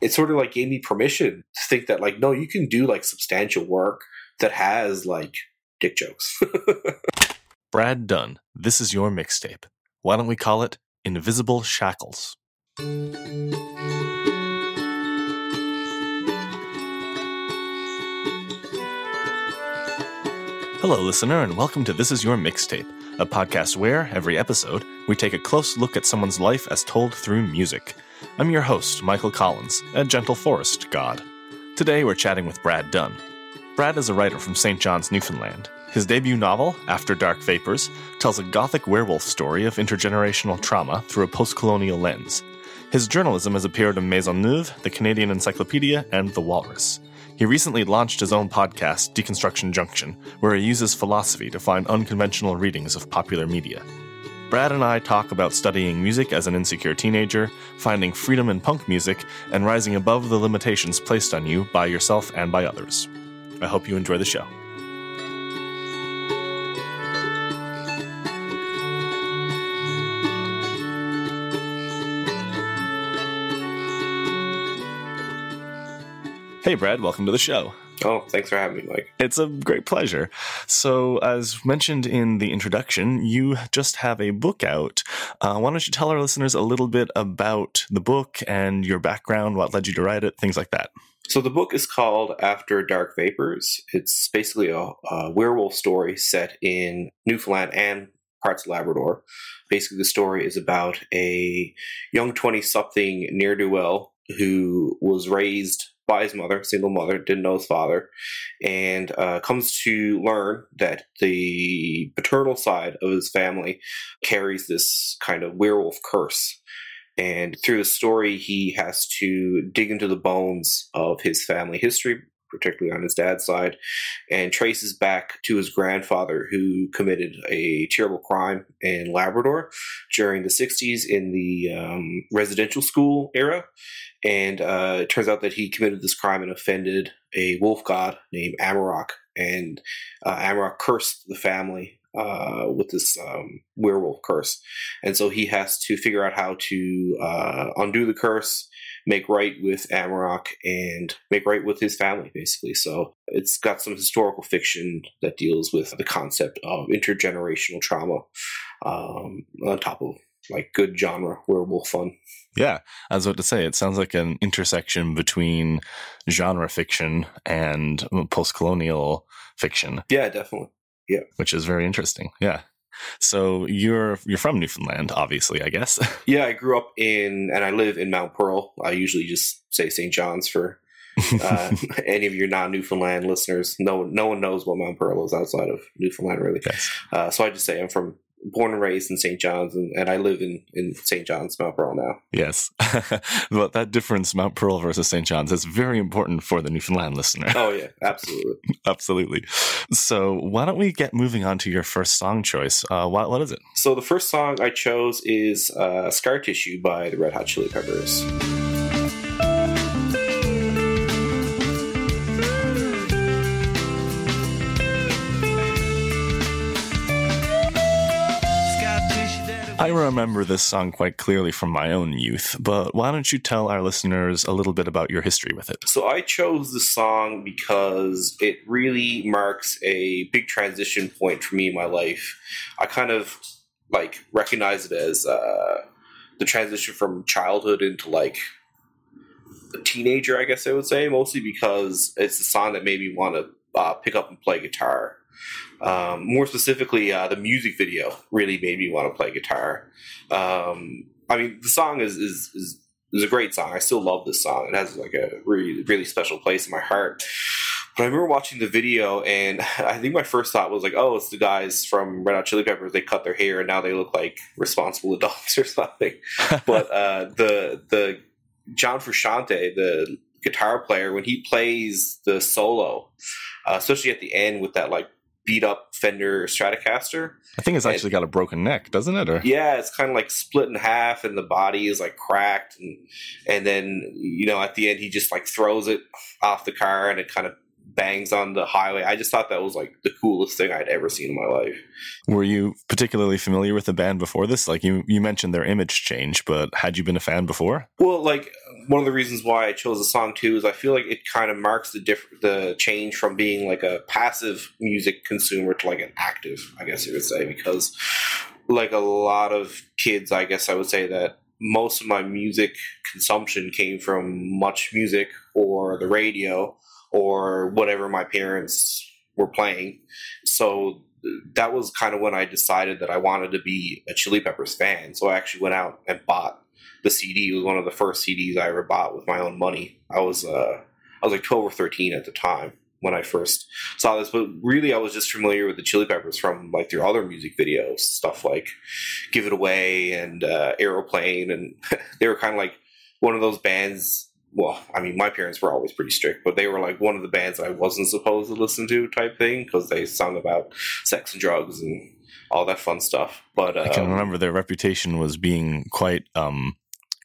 it sort of like gave me permission to think that like no, you can do like substantial work that has like dick jokes. Brad Dunn, this is your mixtape. Why don't we call it Invisible Shackles? Hello, listener, and welcome to This Is Your Mixtape, a podcast where, every episode, we take a close look at someone's life as told through music. I'm your host, Michael Collins, a gentle forest god. Today, we're chatting with Brad Dunn. Brad is a writer from St. John's, Newfoundland. His debut novel, After Dark Vapors, tells a gothic werewolf story of intergenerational trauma through a post colonial lens. His journalism has appeared in Maisonneuve, the Canadian Encyclopedia, and The Walrus. He recently launched his own podcast, Deconstruction Junction, where he uses philosophy to find unconventional readings of popular media. Brad and I talk about studying music as an insecure teenager, finding freedom in punk music, and rising above the limitations placed on you by yourself and by others. I hope you enjoy the show. Hey, Brad, welcome to the show. Oh, thanks for having me, Mike. It's a great pleasure. So, as mentioned in the introduction, you just have a book out. Uh, why don't you tell our listeners a little bit about the book and your background, what led you to write it, things like that? So the book is called After Dark Vapors. It's basically a, a werewolf story set in Newfoundland and parts of Labrador. Basically, the story is about a young 20 something ne'er do well who was raised by his mother, single mother, didn't know his father, and uh, comes to learn that the paternal side of his family carries this kind of werewolf curse. And through the story, he has to dig into the bones of his family history, particularly on his dad's side, and traces back to his grandfather who committed a terrible crime in Labrador during the 60s in the um, residential school era. And uh, it turns out that he committed this crime and offended a wolf god named Amarok. And uh, Amarok cursed the family uh, with this um, werewolf curse. And so he has to figure out how to uh, undo the curse, make right with Amarok, and make right with his family, basically. So it's got some historical fiction that deals with the concept of intergenerational trauma um, on top of like good genre werewolf fun. Yeah, I was about to say, it sounds like an intersection between genre fiction and post colonial fiction. Yeah, definitely. Yeah. Which is very interesting. Yeah. So you're you're from Newfoundland, obviously, I guess. Yeah, I grew up in and I live in Mount Pearl. I usually just say St. John's for uh, any of your non Newfoundland listeners. No, no one knows what Mount Pearl is outside of Newfoundland, really. yes. Uh, so I just say I'm from born and raised in St. John's, and, and I live in, in St. John's, Mount Pearl now. Yes. but that difference, Mount Pearl versus St. John's, is very important for the Newfoundland listener. Oh yeah, absolutely. Absolutely. So why don't we get moving on to your first song choice? Uh, what, what is it? So the first song I chose is uh, "Scar Tissue" by the Red Hot Chili Peppers. I remember this song quite clearly from my own youth, but why don't you tell our listeners a little bit about your history with it? So I chose the song because it really marks a big transition point for me in my life. I kind of like recognize it as uh, the transition from childhood into like a teenager, I guess I would say, mostly because it's the song that made me want to uh, pick up and play guitar. Um, more specifically, uh, the music video really made me want to play guitar. Um, I mean, the song is, is is is a great song. I still love this song. It has like a really really special place in my heart. But I remember watching the video, and I think my first thought was like, "Oh, it's the guys from Red Hot Chili Peppers. They cut their hair, and now they look like responsible adults or something." but uh, the the John Frusciante, the guitar player, when he plays the solo, uh, especially at the end with that like beat up Fender Stratocaster. I think it's actually got a broken neck, doesn't it? Or Yeah, it's kind of like split in half, and the body is like cracked, and and then you know at the end he just like throws it off the car, and it kind of bangs on the highway. I just thought that was like the coolest thing I'd ever seen in my life. were you particularly familiar with the band before this? Like you, you mentioned their image change, but had you been a fan before? Well, like one of the reasons why I chose the song too is I feel like it kind of marks the diff- the change from being like a passive music consumer to like an active, I guess you would say, because like a lot of kids, I guess I would say that most of my music consumption came from MuchMusic or the radio or whatever my parents were playing. So that was kind of when I decided that I wanted to be a Chili Peppers fan. So I actually went out and bought the CD. It was one of the first CDs I ever bought with my own money. I was uh, I was like twelve or thirteen at the time when I first saw this, but really I was just familiar with the Chili Peppers from like their other music videos, stuff like "Give It Away" and uh, "Aeroplane," and they were kind of like one of those bands. Well, I mean, my parents were always pretty strict, but they were like one of the bands I wasn't supposed to listen to, type thing, because they sung about sex and drugs and all that fun stuff. But I can um, remember their reputation was being quite um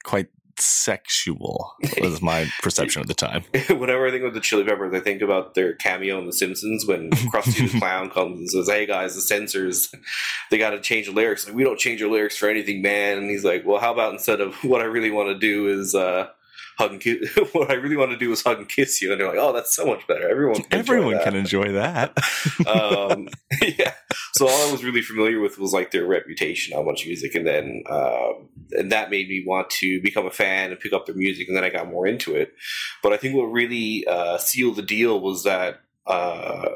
quite sexual was my perception at the time. whenever I think of the Chili Peppers, I think about their cameo in The Simpsons when Krusty the Clown comes and says, "Hey guys, the censors, they got to change the lyrics. Like, we don't change our lyrics for anything, man." And he's like, "Well, how about instead of what I really want to do is." uh hug and kiss. what I really want to do is hug and kiss you, and they're like, "Oh, that's so much better. Everyone, can Everyone enjoy can that." enjoy that. um, yeah. So all I was really familiar with was like their reputation on MuchMusic, and then um, and that made me want to become a fan and pick up their music, and then I got more into it. But I think what really uh, sealed the deal was that. Uh,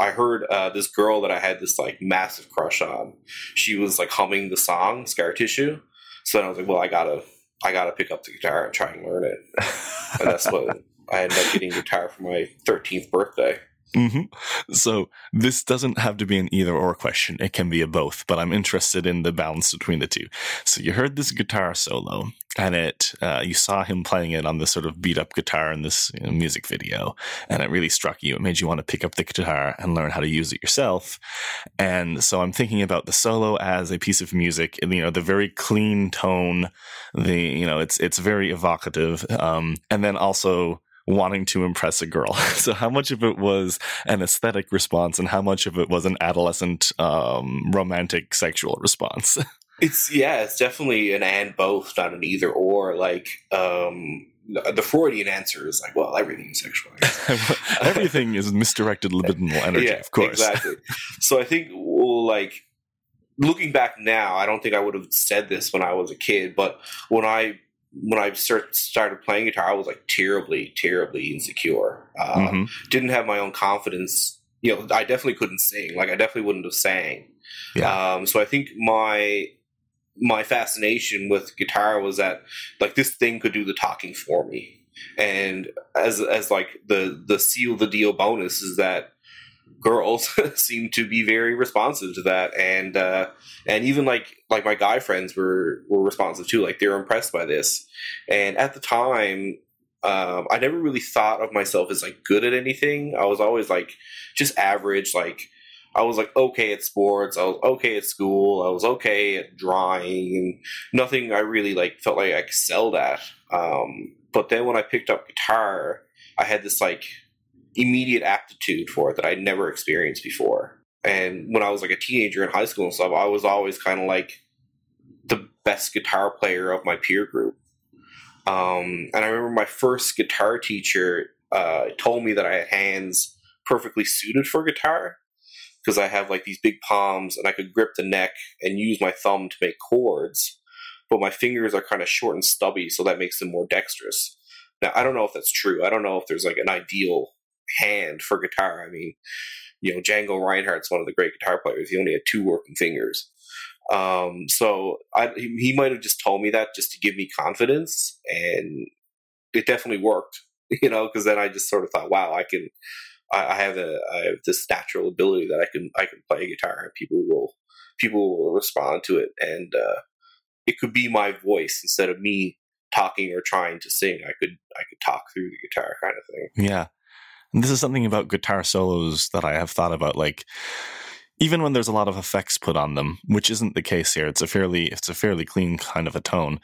I heard uh, this girl that I had this like massive crush on. She was like humming the song "Scar Tissue," so then I was like, "Well, I gotta, I gotta pick up the guitar and try and learn it." And that's what I ended up getting guitar for my thirteenth birthday. Hmm So this doesn't have to be an either or question. It can be a both, but I'm interested in the balance between the two. So you heard this guitar solo, and it uh, you saw him playing it on this sort of beat up guitar in this you know, music video, and it really struck you. It made you want to pick up the guitar and learn how to use it yourself. And so I'm thinking about the solo as a piece of music. and, You know, the very clean tone, the you know, it's it's very evocative, um, and then also wanting to impress a girl. So how much of it was an aesthetic response and how much of it was an adolescent um, romantic sexual response? It's yeah, it's definitely an and both, not an either or. Like um, the Freudian answer is like, well, everything is sexual. Everything is misdirected libidinal energy, of course. exactly. So I think, well, like looking back now, I don't think I would have said this when I was a kid, but when I when I start, started playing guitar, I was like terribly, terribly insecure. Uh, Mhm. Didn't have my own confidence. You know, I definitely couldn't sing. Like I definitely wouldn't have sang. Yeah. Um, so I think my my fascination with guitar was that like this thing could do the talking for me, and as as like the the seal the deal bonus is that girls seem to be very responsive to that, and uh, and even like like my guy friends were were responsive too. Like they were impressed by this, and at the time. Um, I never really thought of myself as like good at anything. I was always like just average, like I was like okay at sports. I was okay at school. I was okay at drawing, nothing I really like felt like I excelled at. Um, but then when I picked up guitar, I had this like immediate aptitude for it that I'd never experienced before. And when I was like a teenager in high school and stuff, I was always kind of like the best guitar player of my peer group. Um, and I remember my first guitar teacher uh, told me that I had hands perfectly suited for guitar because I have like these big palms and I could grip the neck and use my thumb to make chords, but my fingers are kind of short and stubby, so that makes them more dexterous. Now, I don't know if that's true. I don't know if there's like an ideal hand for guitar. I mean, you know, Django Reinhardt's one of the great guitar players. He only had two working fingers. Um, so I, he might have just told me that just to give me confidence, and it definitely worked. You know, because then I just sort of thought, wow, I can. I I have a I have this natural ability that I can I can play guitar and people will people will respond to it and uh, it could be my voice instead of me talking or trying to sing. I could I could talk through the guitar kind of thing. Yeah. And this is something about guitar solos that I have thought about like even when there's a lot of effects put on them, which isn't the case here. It's a fairly it's a fairly clean kind of a tone.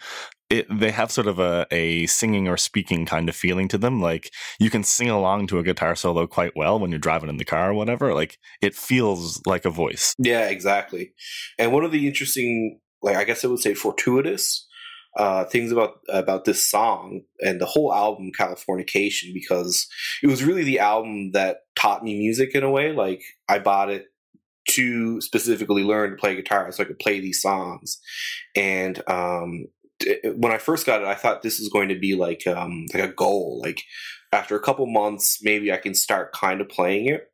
It, they have sort of a, a singing or speaking kind of feeling to them. Like you can sing along to a guitar solo quite well when you're driving in the car or whatever. Like it feels like a voice. Yeah, exactly. And one of the interesting, like I guess I would say fortuitous uh, things about about this song and the whole album, Californication, because it was really the album that taught me music in a way. Like I bought it to specifically learn to play guitar so I could play these songs. And um, when I first got it, I thought this was going to be like um, like a goal. Like after a couple months, maybe I can start kind of playing it.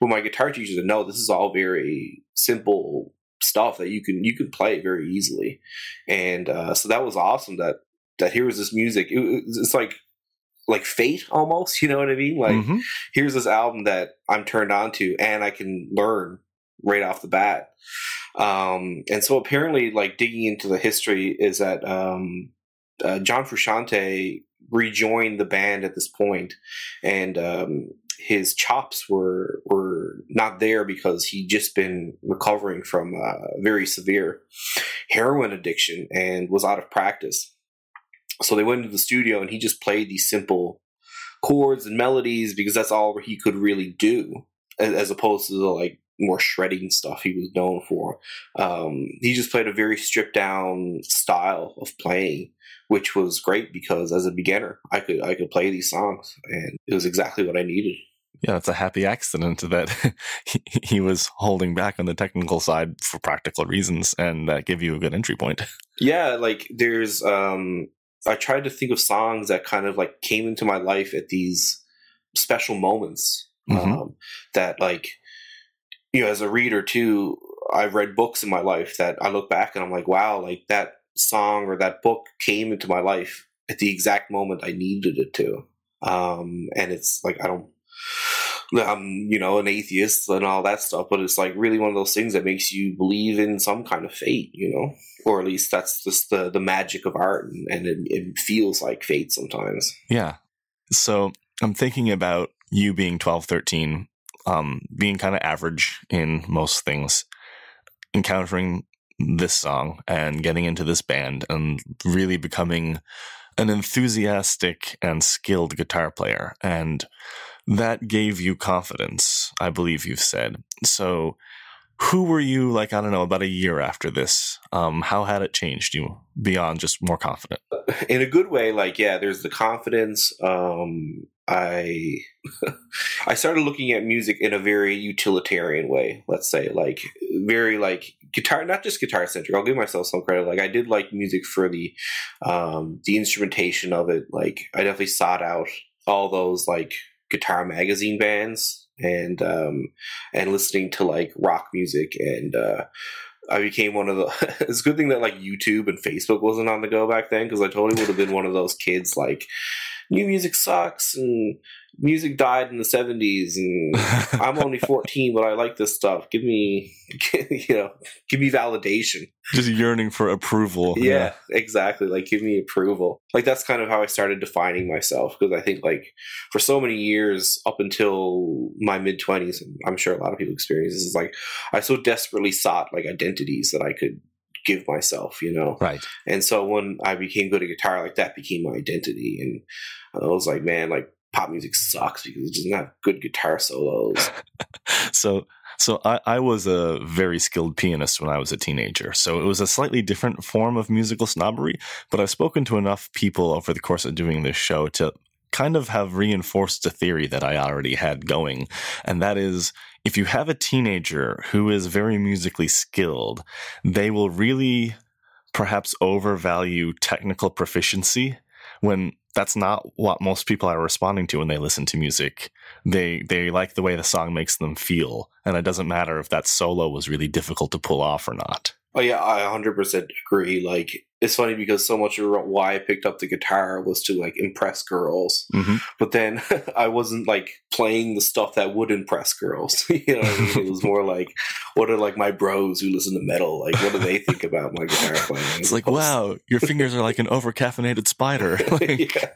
But my guitar teacher said, "No, this is all very simple stuff that you can you can play very easily." And uh, so that was awesome. That that here was this music. It, it's like like fate almost. You know what I mean? Like mm-hmm. here's this album that I'm turned on to, and I can learn right off the bat. Um, and so apparently, like digging into the history, is that um, uh, John Frusciante rejoined the band at this point, and um, his chops were were not there because he'd just been recovering from a very severe heroin addiction and was out of practice. So they went into the studio, and he just played these simple chords and melodies because that's all he could really do, as, opposed to the like more shredding stuff he was known for. Um, he just played a very stripped down style of playing, which was great because as a beginner, I could I could play these songs, and it was exactly what I needed. Yeah, it's a happy accident that he, he was holding back on the technical side for practical reasons, and that gave you a good entry point. Yeah, like there's um, I tried to think of songs that kind of like came into my life at these special moments mm-hmm. um, that like you know, as a reader too, I've read books in my life that I look back and I'm like, wow, like that song or that book came into my life at the exact moment I needed it to. Um, and it's like, I don't, I'm, you know, an atheist and all that stuff, but it's like really one of those things that makes you believe in some kind of fate, you know, or at least that's just the, the magic of art and, and it, it feels like fate sometimes. Yeah. So I'm thinking about you being 12, 13 um, being kind of average in most things, encountering this song and getting into this band and really becoming an enthusiastic and skilled guitar player. And that gave you confidence, I believe you've said. So, who were you like, I don't know, about a year after this? Um, how had it changed you beyond just more confident? In a good way, like, yeah, there's the confidence. Um, I I started looking at music in a very utilitarian way. Let's say, like very like guitar, not just guitar centric. I'll give myself some credit. Like I did like music for the um, the instrumentation of it. Like I definitely sought out all those like guitar magazine bands and um, and listening to like rock music and. Uh, I became one of the. it's a good thing that like YouTube and Facebook wasn't on the go back then because I totally would have been one of those kids like new music sucks and music died in the 70s and I'm only 14 but I like this stuff. Give me you know, give me validation. Just yearning for approval. Yeah, yeah, exactly. Like give me approval. Like that's kind of how I started defining myself because I think like for so many years up until my mid 20s and I'm sure a lot of people experience this is like I so desperately sought like identities that I could give myself, you know? Right. And so when I became good at guitar, like that became my identity. And I was like, man, like pop music sucks because it doesn't have good guitar solos. so so I, I, was a very skilled pianist when I was a teenager. So it was a slightly different form of musical snobbery, but I've spoken to enough people over the course of doing this show to kind of have reinforced a theory that I already had going. And that is if you have a teenager who is very musically skilled, they will really perhaps overvalue technical proficiency when that's not what most people are responding to when they listen to music. They they like the way the song makes them feel, and it doesn't matter if that solo was really difficult to pull off or not. Oh yeah, I 100% agree. Like it's funny because so much of why I picked up the guitar was to like impress girls, mm-hmm. but then I wasn't like playing the stuff that would impress girls. you know, I mean? it was more like, what are like my bros who listen to metal? Like, what do they think about my guitar playing? It's like, wow, your fingers are like an over caffeinated spider. like... yeah.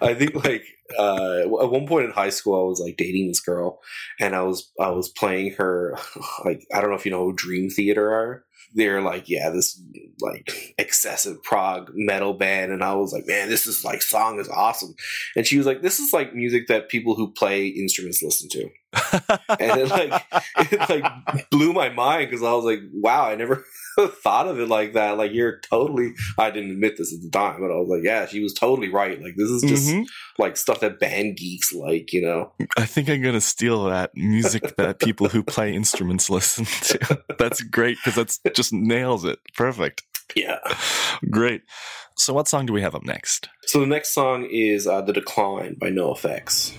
I think like uh, at one point in high school, I was like dating this girl, and I was I was playing her like I don't know if you know who Dream Theater are they're like, yeah, this like excessive prog metal band, and I was like, man, this is like song is awesome. And she was like, this is like music that people who play instruments listen to. and it like it like blew my mind because I was like, wow, I never thought of it like that. Like you're totally. I didn't admit this at the time, but I was like, yeah, she was totally right. Like this is just Mhm. like stuff that band geeks like, you know. I think I'm gonna steal that music that people who play instruments listen to. That's great because that's just nails it. Perfect. Yeah. Great. So, what song do we have up next? So the next song is uh, "The Decline" by NoFX.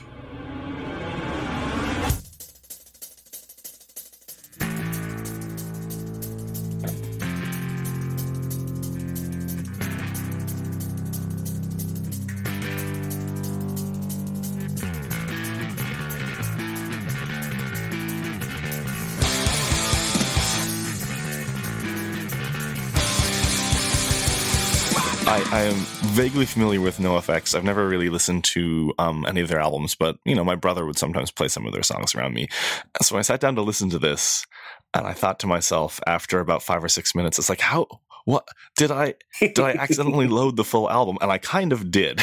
Vaguely familiar with NoFX. I've never really listened to um, any of their albums, but you know, my brother would sometimes play some of their songs around me. So I sat down to listen to this, and I thought to myself, after about five or six minutes, it's like, how? What did I did I accidentally load the full album? And I kind of did,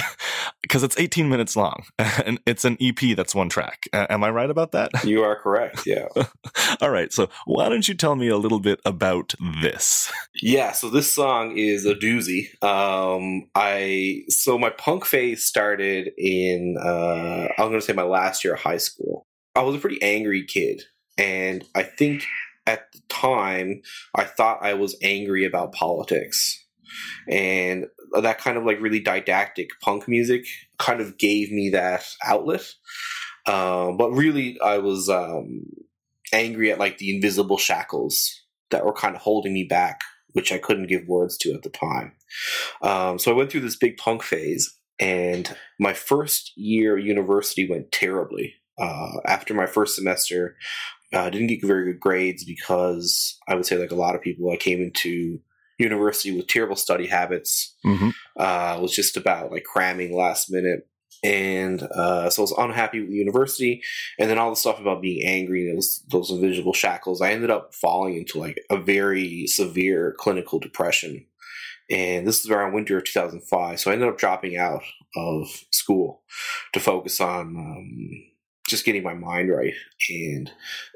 because it's 18 minutes long, and it's an EP that's one track. A- am I right about that? You are correct. Yeah. All right. So why don't you tell me a little bit about this? Yeah, so this song is a doozy. Um, I so my punk phase started in uh, I'm going to say my last year of high school. I was a pretty angry kid, and I think at the time I thought I was angry about politics, and that kind of like really didactic punk music kind of gave me that outlet. Um, but really, I was um, angry at like the invisible shackles that were kind of holding me back which I couldn't give words to at the time. Um, so I went through this big punk phase, and my first year at university went terribly. Uh, after my first semester, I uh, didn't get very good grades because I would say, like a lot of people, I came into university with terrible study habits. Mm-hmm. Uh, was just about like cramming last minute. And uh, so I was unhappy with the university, and then all the stuff about being angry and those those invisible shackles. I ended up falling into like a very severe clinical depression, and this is around winter of 2005. So I ended up dropping out of school to focus on um, just getting my mind right. And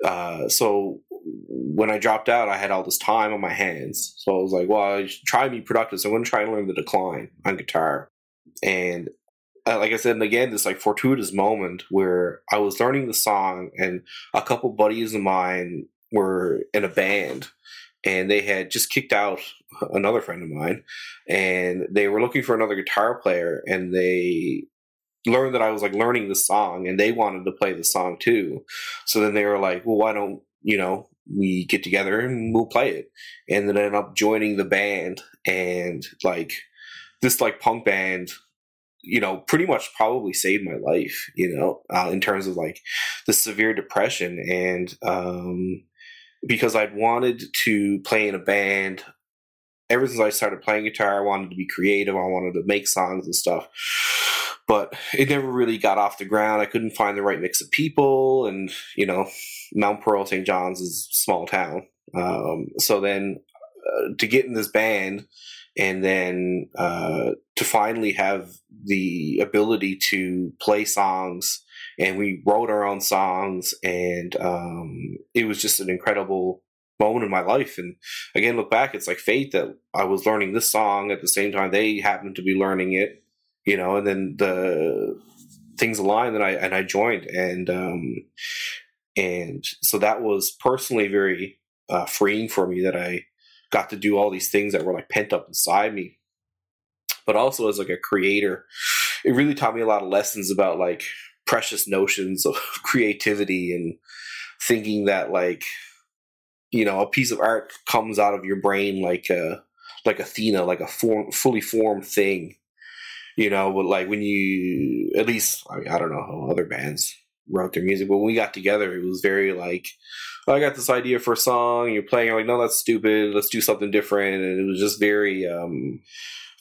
uh, so when I dropped out, I had all this time on my hands. So I was like, well, I try and be productive. So I'm going to try and learn the decline on guitar. And uh, like I said, and again, this like fortuitous moment where I was learning the song, and a couple buddies of mine were in a band, and they had just kicked out another friend of mine, and they were looking for another guitar player, and they learned that I was like learning the song, and they wanted to play the song too. So then they were like, "Well, why don't you know?" We get together and we'll play it, and then I ended up joining the band, and like this like punk band you know, pretty much probably saved my life, you know, uh, in terms of like the severe depression. And um, because I'd wanted to play in a band ever since I started playing guitar, I wanted to be creative, I wanted to make songs and stuff. But it never really got off the ground. I couldn't find the right mix of people. And, you know, Mount Pearl, St. John's is a small town. Um, so then uh, to get in this band, and then uh, to finally have the ability to play songs and we wrote our own songs and um, it was just an incredible moment in my life and again look back it's like fate that i was learning this song at the same time they happened to be learning it you know and then the things aligned and i and i joined and um and so that was personally very uh, freeing for me that i got to do all these things that were like pent up inside me. But also as like a creator, it really taught me a lot of lessons about like precious notions of creativity and thinking that like you know a piece of art comes out of your brain like a like Athena, like a form, fully formed thing. You know, but like when you at least I, mean, I don't know how other bands wrote their music, but when we got together, it was very like I got this idea for a song. You're playing. I'm like, no, that's stupid. Let's do something different. And it was just very, um,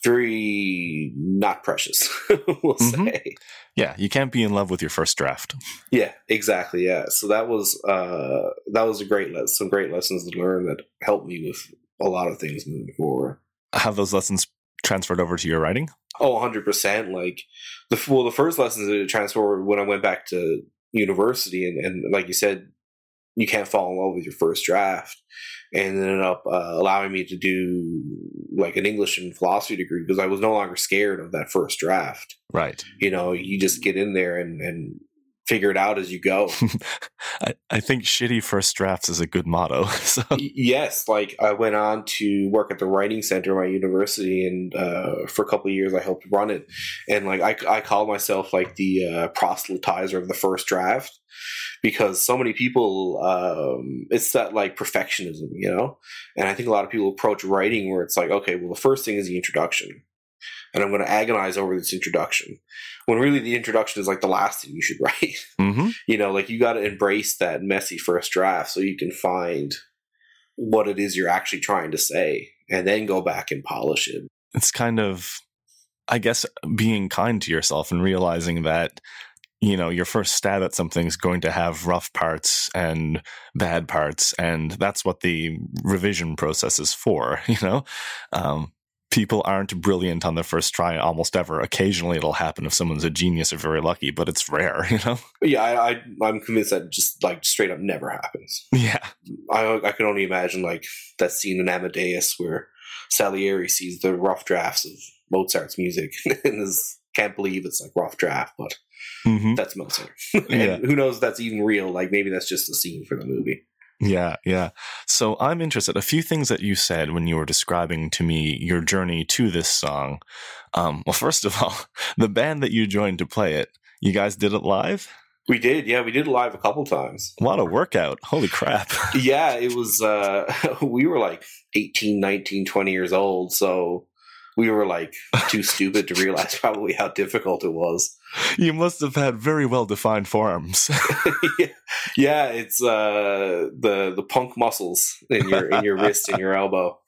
very not precious. we'll Mhm. say. Yeah, you can't be in love with your first draft. Yeah, exactly. Yeah. So that was uh, that was a great lesson. Some great lessons to learn that helped me with a lot of things moving forward. Have those lessons transferred over to your writing? Oh, 100%. Like, the well, the first lessons that it transferred when I went back to university, and, and like you said, you can't fall in love with your first draft, and ended up uh, allowing me to do like an English and philosophy degree because I was no longer scared of that first draft. Right. You know, you just get in there and and figure it out as you go. I, I think shitty first drafts is a good motto. So yes, like I went on to work at the writing center at my university, and uh, for a couple of years I helped run it. And like I, I call myself like the uh, proselytizer of the first draft because so many people, um, it's that like perfectionism, you know. And I think a lot of people approach writing where it's like, okay, well, the first thing is the introduction and I'm going to agonize over this introduction. When really the introduction is like the last thing you should write. Mm-hmm. You know, like you got to embrace that messy first draft so you can find what it is you're actually trying to say and then go back and polish it. It's kind of, I guess, being kind to yourself and realizing that you know your first stab at something is going to have rough parts and bad parts and that's what the revision process is for you know um, people aren't brilliant on the first try almost ever. Occasionally it'll happen if someone's a genius or very lucky, but it's rare, you know? Yeah, I, I, am convinced that just like straight up never happens. Yeah. I, I can only imagine like that scene in Amadeus where Salieri sees the rough drafts of Mozart's music and is, can't believe it's like rough draft, but mm-hmm. that's Mozart. and yeah. who knows if that's even real? Like maybe that's just a scene for the movie. Yeah, yeah. So I'm interested. A few things that you said when you were describing to me your journey to this song. Um, well, first of all, the band that you joined to play it, you guys did it live? We did, yeah. We did live a couple times. What a workout. Holy crap. yeah, it was, uh, we were like 18, 19, 20 years old. So we were like too stupid to realize probably how difficult it was. You must have had very well defined forearms. yeah. it's uh, the the punk muscles in your in your wrist and your elbow,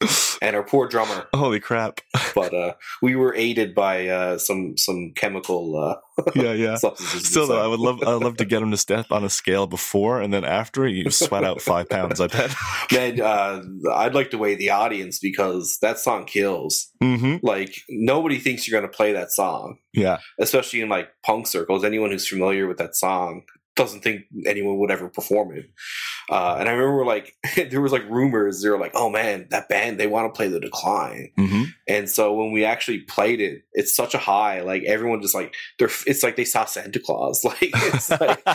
and our poor drummer. Holy crap! But uh, we were aided by uh, some some chemical uh, yeah, yeah. Still, though, I would love, I would love to get him to step on a scale before and then after. You sweat out five pounds. I bet. Man, uh, I'd like to weigh the audience because that song kills. Mm-hmm. Like nobody thinks you're going to play that song. Yeah, especially in like punk circles. Anyone who's familiar with that song doesn't think anyone would ever perform it. Uh, and I remember like there was like rumors. They were like, "Oh man, that band they want to play the Decline." Mm-hmm. And so when we actually played it, it's such a high. Like everyone just like they're. It's like they saw Santa Claus. Like it's like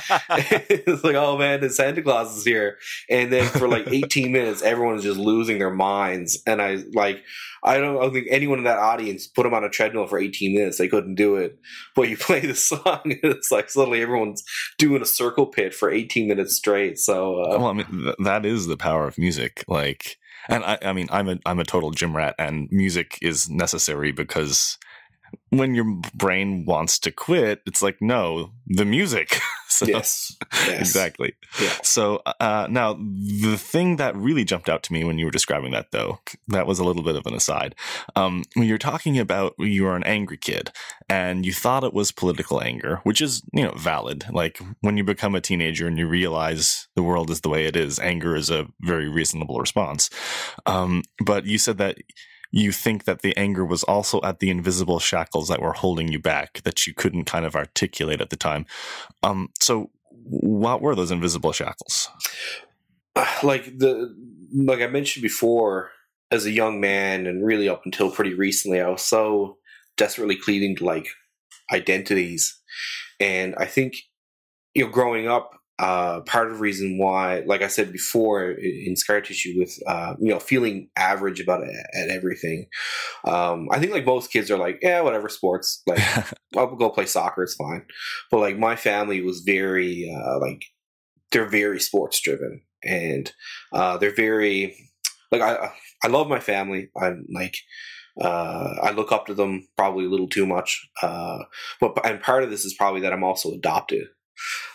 it's like oh man, the Santa Claus is here. And then for like 18 minutes, everyone's just losing their minds. And I like I don't, I don't think anyone in that audience put them on a treadmill for 18 minutes. They couldn't do it. But you play the song, and it's like suddenly everyone's doing a circle pit for 18 minutes straight. So, uh, well, I mean, th- that is the power of music. Like, and I, I mean, I'm a, I'm a total gym rat, and music is necessary because when your brain wants to quit, it's like, no, the music. so, yes. yes. Exactly. Yeah. So uh, now, the thing that really jumped out to me when you were describing that, though, that was a little bit of an aside. Um, when you're talking about you were an angry kid and you thought it was political anger, which is, you know, valid. Like when you become a teenager and you realize the world is the way it is, anger is a very reasonable response. Um, but you said that you think that the anger was also at the invisible shackles that were holding you back that you couldn't kind of articulate at the time. Um, so, what were those invisible shackles? Like the like I mentioned before, as a young man, and really up until pretty recently, I was so desperately cleaving to like identities, and I think you know, growing up, uh, part of the reason why, like I said before, in scar tissue, with uh, you know feeling average about it at everything, um, I think like most kids are like, yeah, whatever, sports. Like I'll go play soccer, it's fine. But like my family was very uh, like they're very sports driven, and uh, they're very like I I love my family. I'm like. Uh, I look up to them probably a little too much, uh, but and part of this is probably that I'm also adopted.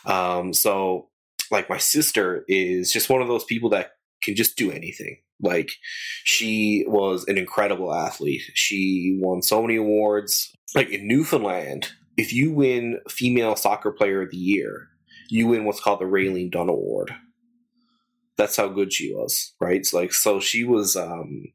Um, so like my sister is just one of those people that can just do anything. Like she was an incredible athlete. She won so many awards. Like in Newfoundland, if you win female soccer player of the year, you win what's called the Raylene Dunn Award. That's how good she was, right? So like so she was um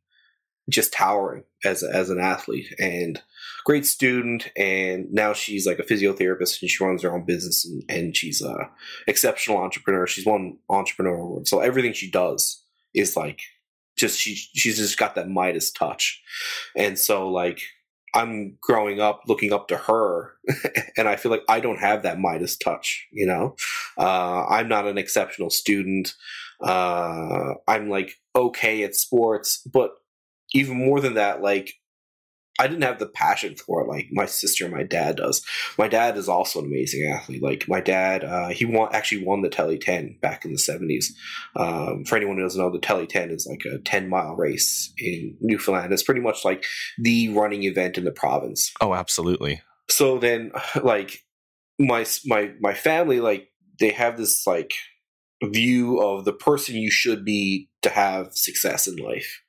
just towering as as an athlete and great student, and now she's like a physiotherapist and she runs her own business and, and she's a exceptional entrepreneur. She's won entrepreneur award, so everything she does is like just she she's just got that Midas touch, and so like I'm growing up looking up to her, and I feel like I don't have that Midas touch. You know, uh, I'm not an exceptional student. Uh, I'm like okay at sports, but even more than that, like I didn't have the passion for it like my sister and my dad does. My dad is also an amazing athlete. Like my dad, uh, he won actually won the Tely 10 back in the 70s. Um, for anyone who doesn't know, the Tely 10 is like a 10 mile race in Newfoundland. It's pretty much like the running event in the province. Oh, absolutely. So then, like my my my family, like they have this like view of the person you should be to have success in life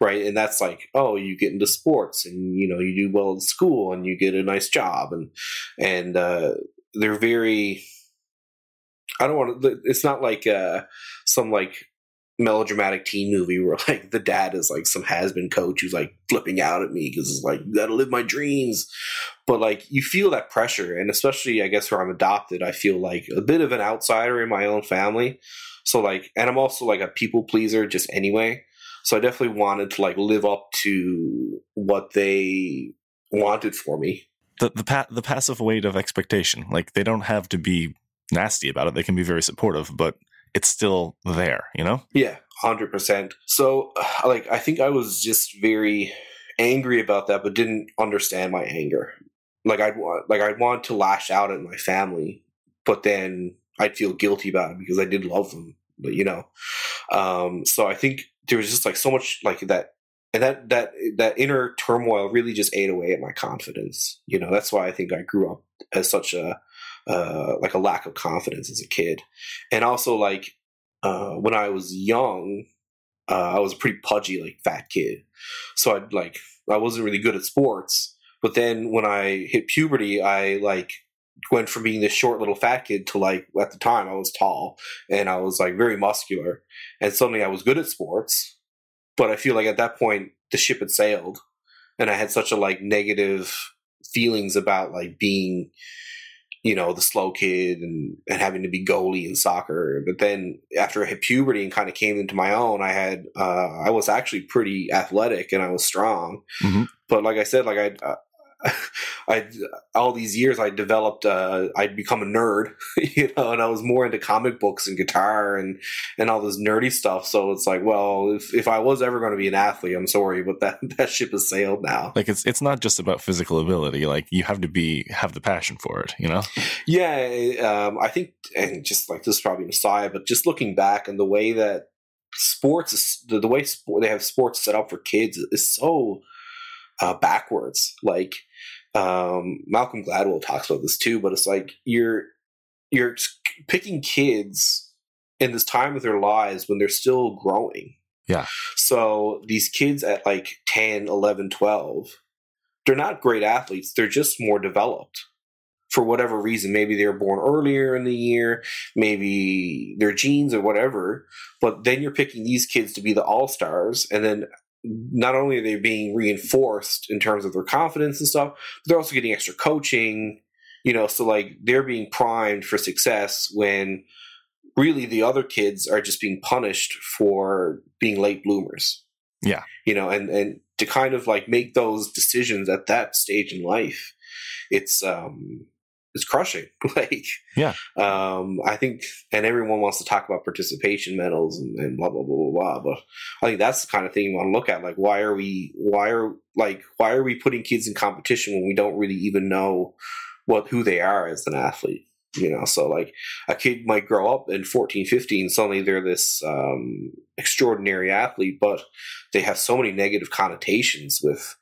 right and that's like oh you get into sports and you know you do well in school and you get a nice job and and uh, they're very i don't want to it's not like uh, some like melodramatic teen movie where like the dad is like some has-been coach who's like flipping out at me because it's like you gotta live my dreams. But like you feel that pressure and especially i guess where i'm adopted i feel like a bit of an outsider in my own family. So like and i'm also like a people pleaser just anyway so I definitely wanted to like live up to what they wanted for me. The the pa- the passive weight of expectation. Like they don't have to be nasty about it. They can be very supportive, but it's still there, you know? Yeah, 100%. So like I think I was just very angry about that but didn't understand my anger. Like I'd want like I'd want to lash out at my family, but then I'd feel guilty about it because I did love them, but you know. Um so I think there was just like so much like that and that that that inner turmoil really just ate away at my confidence you know? That's why i think i grew up as such a uh, like a lack of confidence as a kid. And also like uh, when i was young uh, i was a pretty pudgy like fat kid. So i'd like i wasn't really good at sports but then when i hit puberty i like went from being this short little fat kid to like at the time I was tall and I was like very muscular and suddenly I was good at sports but I feel like at that point the ship had sailed and I had such a like negative feelings about like being you know the slow kid and, and having to be goalie in soccer but then after I hit puberty and kind of came into my own I had uh, I was actually pretty athletic and I was strong mm-hmm. but like I said like I uh, I all these years I developed uh, I'd become a nerd, you know, and I was more into comic books and guitar and and all this nerdy stuff. So it's like, well, if, if I was ever going to be an athlete, I'm sorry, but that that ship has sailed now. Like it's it's not just about physical ability. Like you have to be have the passion for it, you know. Yeah, um, I think, and just like this is probably an aside, but just looking back and the way that sports the, the way sport, they have sports set up for kids is so uh, backwards. Like um, Malcolm Gladwell talks about this too, but it's like you're you're picking kids in this time of their lives when they're still growing. Yeah. So these kids at like 10, 11, 12, they're not great athletes. They're just more developed for whatever reason. Maybe they were born earlier in the year, maybe their genes or whatever. But then you're picking these kids to be the all stars. And then not only are they being reinforced in terms of their confidence and stuff, but they're also getting extra coaching, you know, so like they're being primed for success when really the other kids are just being punished for being late bloomers. Yeah. You know, and and to kind of like make those decisions at that stage in life, it's um is crushing. like, yeah, um, I think, and everyone wants to talk about participation medals and, and, blah blah blah blah blah. But I think that's the kind of thing you want to look at. Like, why are we, why are like, why are we putting kids in competition when we don't really even know what who they are as an athlete? You know, so like a kid might grow up in 14, 15, suddenly they're this um, extraordinary athlete, but they have so many negative connotations with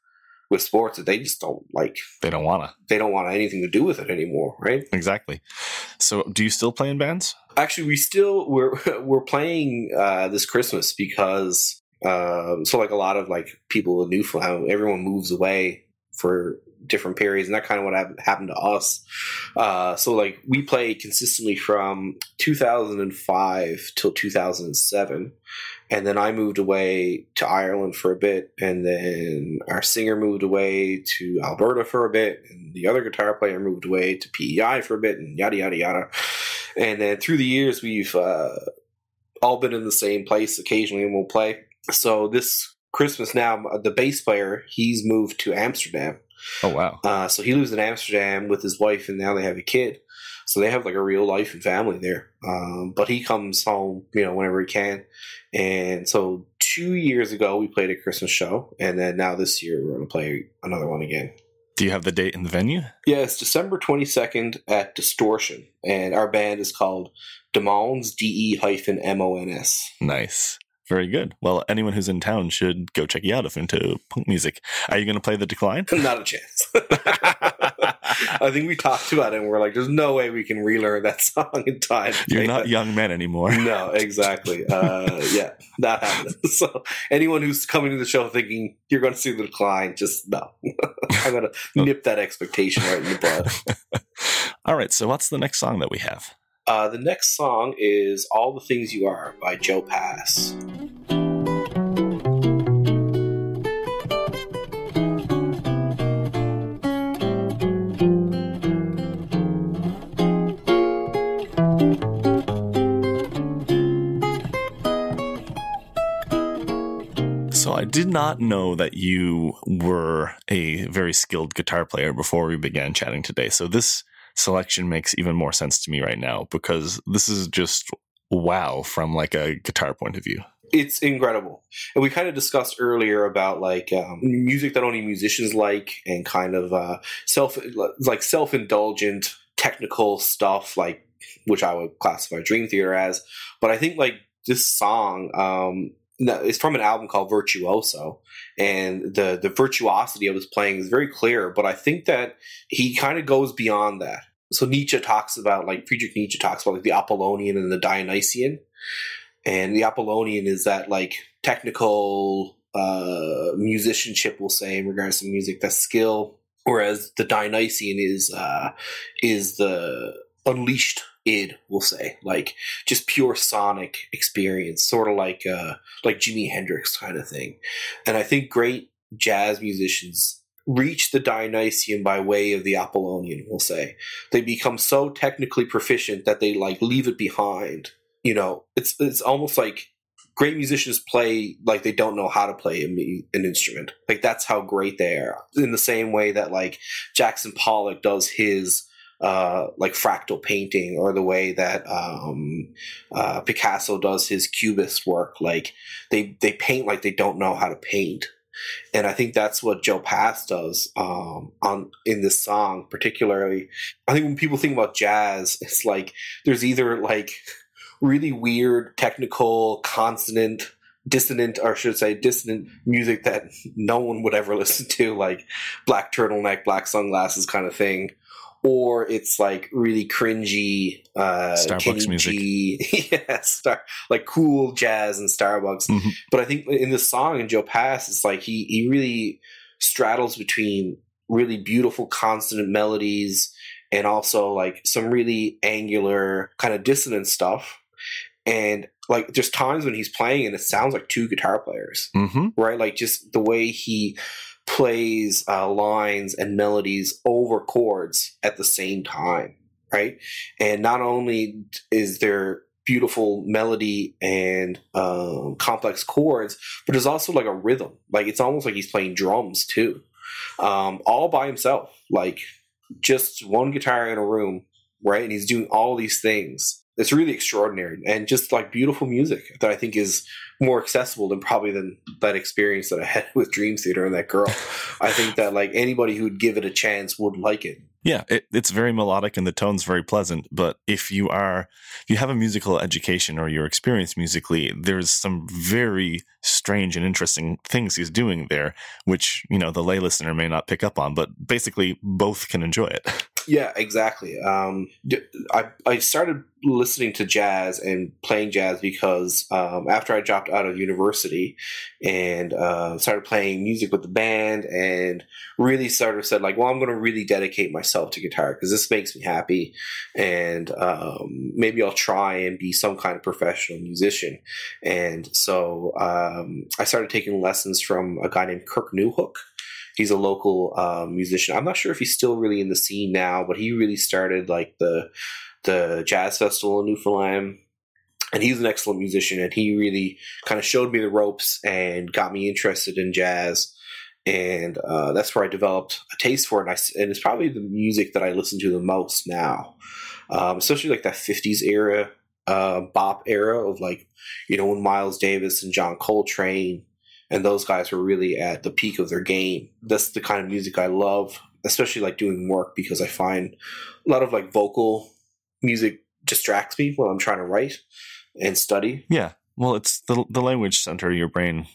with sports that they just don't like. They don't want to. They don't want anything to do with it anymore, right? Exactly. So, do you still play in bands? Actually, we still we're we're playing uh, this Christmas because uh, so like a lot of like people in Newfoundland, everyone moves away for different periods, and that kind of what happened to us. Uh, so like we played consistently from 2005 till 2007, and then I moved away to Ireland for a bit, and then our singer moved away to Alberta for a bit, and the other guitar player moved away to PEI for a bit, and yada yada yada. And then through the years, we've uh, all been in the same place. Occasionally, and we'll play. So this Christmas now, the bass player he's moved to Amsterdam. Oh wow! Uh, so he lives in Amsterdam with his wife, and now they have a kid. So they have like a real life and family there. Um, but he comes home, you know, whenever he can. And so two years ago we played a Christmas show, and then now this year we're going to play another one again. Do you have the date and the venue? Yeah, it's December 22nd at Distortion, and our band is called Demons, D E hyphen M O N S. Nice. Very good. Well, anyone who's in town should go check you out if into punk music. Are you going to play the decline? Not a chance. I think we talked about it and we're like, there's no way we can relearn that song in time. You're not that. young men anymore. No, exactly. Uh, yeah, that happened. So anyone who's coming to the show thinking you're going to see the decline, just no. I'm going to nip that expectation right in the bud. All right. So what's the next song that we have? Uh, the next song is All the Things You Are by Joe Pass. So I did not know that you were a very skilled guitar player before we began chatting today. So this selection makes even more sense to me right now because this is just wow from like a guitar point of view. It's incredible. And we kind of discussed earlier about like um, music that only musicians like and kind of uh, self like self-indulgent technical stuff like which i would classify dream theater as. But i think like this song um, it's from an album called virtuoso. And the the virtuosity of his playing is very clear but i think that he kind of goes beyond that so Nietzsche talks about like Friedrich Nietzsche talks about like the Apollonian and the Dionysian, and the Apollonian is that like technical uh, musicianship, we'll say, in regards to music, that skill, whereas the Dionysian is uh, is the unleashed id, we'll say, like just pure sonic experience, sort of like uh, like Jimi Hendrix kind of thing. And I think great jazz musicians reach the Dionysian by way of the Apollonian, we'll say. They become so technically proficient that they like leave it behind. You know, it's it's almost like great musicians play like they don't know how to play an instrument. Like that's how great they are. In the same way that like Jackson Pollock does his uh, like fractal painting or the way that um, uh, Picasso does his cubist work. Like they they paint like they don't know how to paint and I think that's what Joe Pass does um, on in this song, particularly. I think when people think about jazz, it's like there's either like really weird technical consonant dissonant or should I say dissonant music that no one would ever listen to like black turtleneck black sunglasses kind of thing or it's like really cringy uh Starbucks music. yeah, star, like cool jazz and Starbucks. Mm-hmm. But I think in this song in Joe Pass, it's like he he really straddles between really beautiful consonant melodies and also like some really angular kind of dissonant stuff. And like there's times when he's playing and it sounds like two guitar players, mm-hmm. right? Like just the way he plays uh, lines and melodies over chords at the same time, right? And not only is there beautiful melody and um, complex chords, but there's also like a rhythm. Like it's almost like he's playing drums too, um, all by himself. Like just one guitar in a room, right? And he's doing all these things it's really extraordinary and just like beautiful music that I think is more accessible than probably than that experience that I had with Dream Theater and that girl. I think that like anybody who would give it a chance would like it. Yeah, it, it's very melodic and the tone's very pleasant. But if you are, if you have a musical education or you're experienced musically, there's some very strange and interesting things he's doing there, which you know the lay listener may not pick up on. But basically, both can enjoy it. Yeah, exactly. Um, I I started listening to jazz and playing jazz because um, after I dropped out of university and uh, started playing music with the band and really started said like, well, I'm going to really dedicate myself to guitar because this makes me happy, and um, maybe I'll try and be some kind of professional musician. And so um, I started taking lessons from a guy named Kirk Newhook he's a local uh, musician. I'm not sure if he's still really in the scene now, but he really started like the the jazz festival in Newfoundland. And he's an excellent musician, and he really kind of showed me the ropes and got me interested in jazz. And uh, that's where I developed a taste for it. And, I, and, it's probably the music that I listen to the most now, um, especially like that 50s era, uh, bop era of like, you know, when Miles Davis and John Coltrane and those guys were really at the peak of their game. That's the kind of music I love, especially like doing work because I find a lot of like vocal music distracts me while I'm trying to write and study. Yeah. Well, it's the the language center of your brain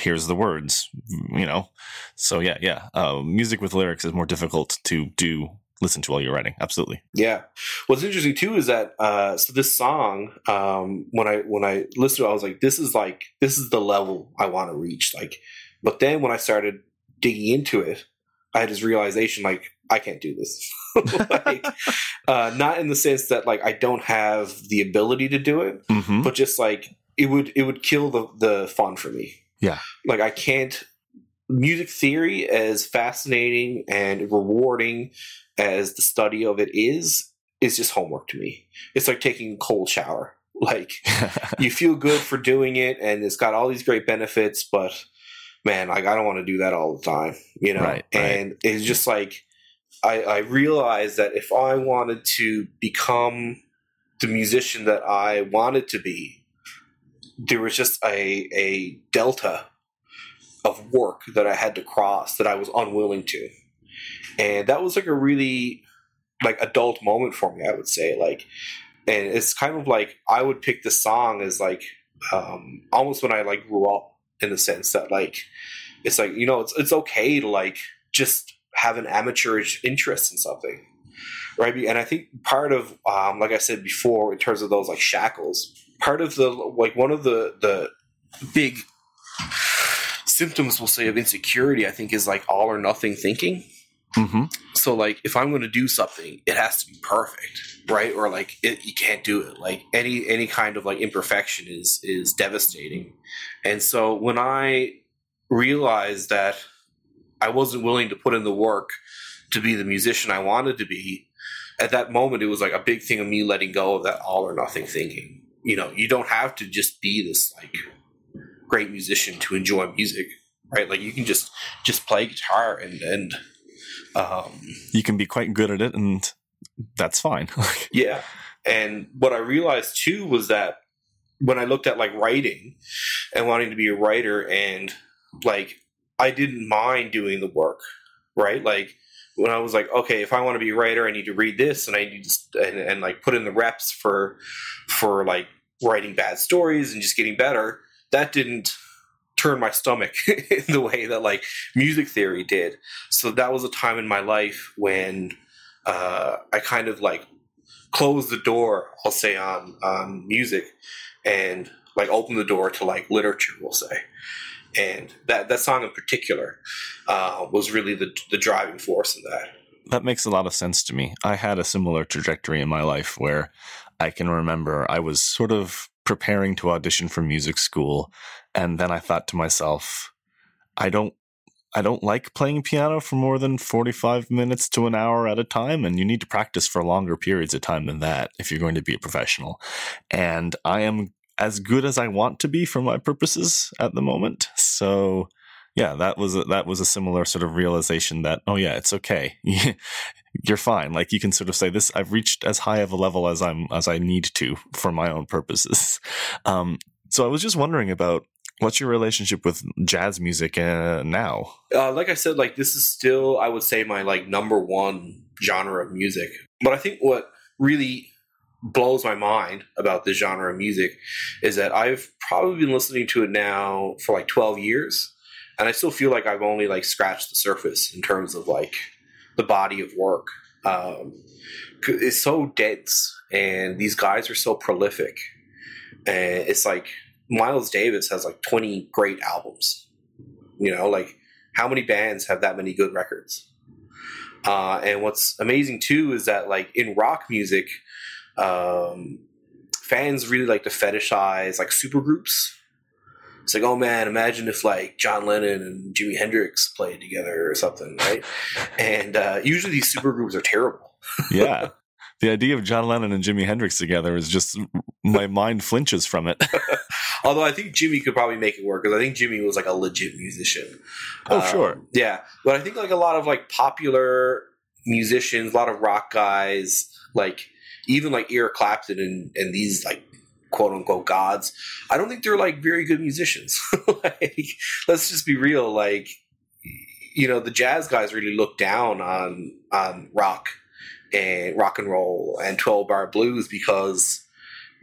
hears the words, you know. So yeah, yeah. Uh, music with lyrics is more difficult to do listen to while you're writing. Absolutely. Yeah. What's interesting too is that uh, so this song, um, when I when I listened to it, I was like, this is like this is the level I want to reach. Like, but then when I started digging into it, I had this realization like I can't do this. like, uh, not in the sense that like I don't have the ability to do it, mm-hmm. but just like it would it would kill the the fun for me. Yeah. Like I can't music theory as fascinating and rewarding as the study of it is is just homework to me. It's like taking a cold shower. Like you feel good for doing it and it's got all these great benefits, but man, like I don't want to do that all the time, you know? Right, right. And it's just like I, I realized that if I wanted to become the musician that I wanted to be, there was just a a delta of work that I had to cross that I was unwilling to and that was like a really like adult moment for me i would say like and it's kind of like i would pick the song as like um almost when i like grew up in the sense that like it's like you know it's it's okay to like just have an amateurish interest in something right? And i think part of um like i said before in terms of those like shackles part of the like one of the the big symptoms we'll say of insecurity i think is like all or nothing thinking Mm-hmm. So like if I'm going to do something, it has to be perfect, right? Or like it, you can't do it. Like any any kind of like imperfection is is devastating. And so when I realized that I wasn't willing to put in the work to be the musician I wanted to be, at that moment it was like a big thing of me letting go of that all or nothing thinking. You know, you don't have to just be this like great musician to enjoy music, right? Like you can just just play guitar and and um, you can be quite good at it, and that's fine. yeah. And what I realized too was that when I looked at like writing and wanting to be a writer, and like I didn't mind doing the work, right? Like when I was like, okay, if I want to be a writer, I need to read this, and I need to and, and like put in the reps for for like writing bad stories and just getting better. That didn't turn my stomach in the way that like music theory did. So that was a time in my life when uh, I kind of like closed the door, I'll say on on music, and like opened the door to like literature, we'll say. And that that song in particular uh, was really the the driving force in that. That makes a lot of sense to me. I had a similar trajectory in my life where I can remember I was sort of preparing to audition for music school and then I thought to myself, I don't I don't like playing piano for more than 45 minutes to an hour at a time. And you need to practice for longer periods of time than that if you're going to be a professional. And I am as good as I want to be for my purposes at the moment. So yeah, that was a, that was a similar sort of realization that, oh yeah, it's okay. you're fine. Like you can sort of say this, I've reached as high of a level as I'm, as I need to for my own purposes. Um, so I was just wondering about What's your relationship with jazz music uh, now? Uh, like I said, like this is still, I would say, my like number one genre of music. But I think what really blows my mind about this genre of music is that I've probably been listening to it now for like 12 years, and I still feel like I've only like scratched the surface in terms of like the body of work. Um, it's so dense, and these guys are so prolific, and it's like Miles Davis has like twenty great albums. You know, like how many bands have that many good records? Uh, and what's amazing too is that like in rock music, um, fans really like to fetishize like supergroups. It's like, oh man, imagine if like John Lennon and Jimi Hendrix played together or something, right? and uh, usually these supergroups are terrible. yeah. The idea of John Lennon and Jimi Hendrix together is just my mind flinches from it. Although I think Jimmy could probably make it work because I think Jimmy was like a legit musician. Oh, um, sure. Yeah. But I think like a lot of like popular musicians, a lot of rock guys, like even like Eric Clapton and, and these like quote unquote gods, I don't think they're like very good musicians. like, let's just be real. Like, you know, the jazz guys really look down on on rock and rock and roll and 12 bar blues because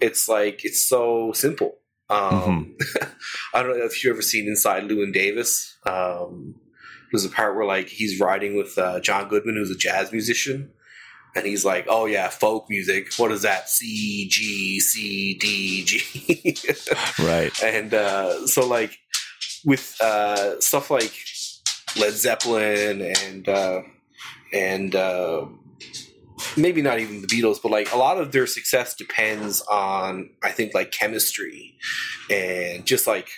it's like it's so simple. Um, mm-hmm. I don't know if you've ever seen Inside Llewyn Davis. Um, there's a part where like he's riding with uh, John Goodman, who's a jazz musician, and he's like, "Oh yeah, folk music. What is that? C G C D G." right. And uh, so like with uh, stuff like Led Zeppelin and uh, and uh, maybe not even the Beatles, but like a lot of their success depends on I think like chemistry and just like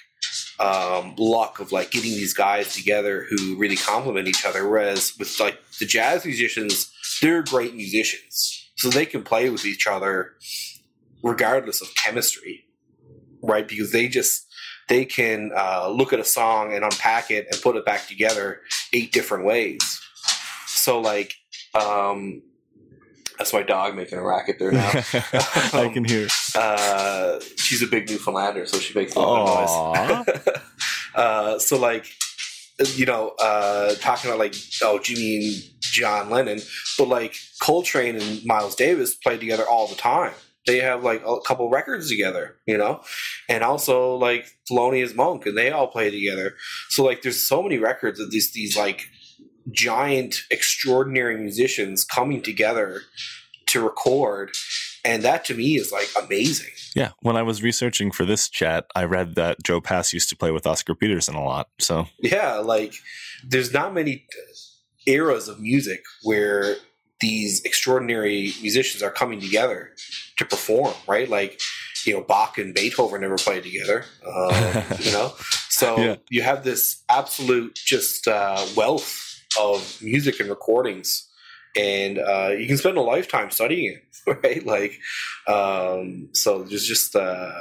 um, luck of like getting these guys together who really complement each other. Whereas with like the jazz musicians, they're great musicians, so they can play with each other regardless of chemistry, right? Because they just they can uh, look at a song and unpack it and put it back together eight different ways. So like um, that's my dog making a racket there now. I can hear. Uh, she's a big Newfoundlander, so she makes a lot of noise. uh, so, like, you know, uh, talking about like oh Jimmy and John Lennon, but like Coltrane and Miles Davis played together all the time. They have like a couple records together, you know, and also like Thelonious Monk, and they all play together. So like, there's so many records of these these like giant, extraordinary musicians coming together to record. And that to me is like amazing. Yeah. When I was researching for this chat, I read that Joe Pass used to play with Oscar Peterson a lot. So, yeah, like there's not many eras of music where these extraordinary musicians are coming together to perform, right? Like, you know, Bach and Beethoven never played together, um, you know? So yeah. you have this absolute just uh, wealth of music and recordings and uh, you can spend a lifetime studying it right like um, so there's just uh,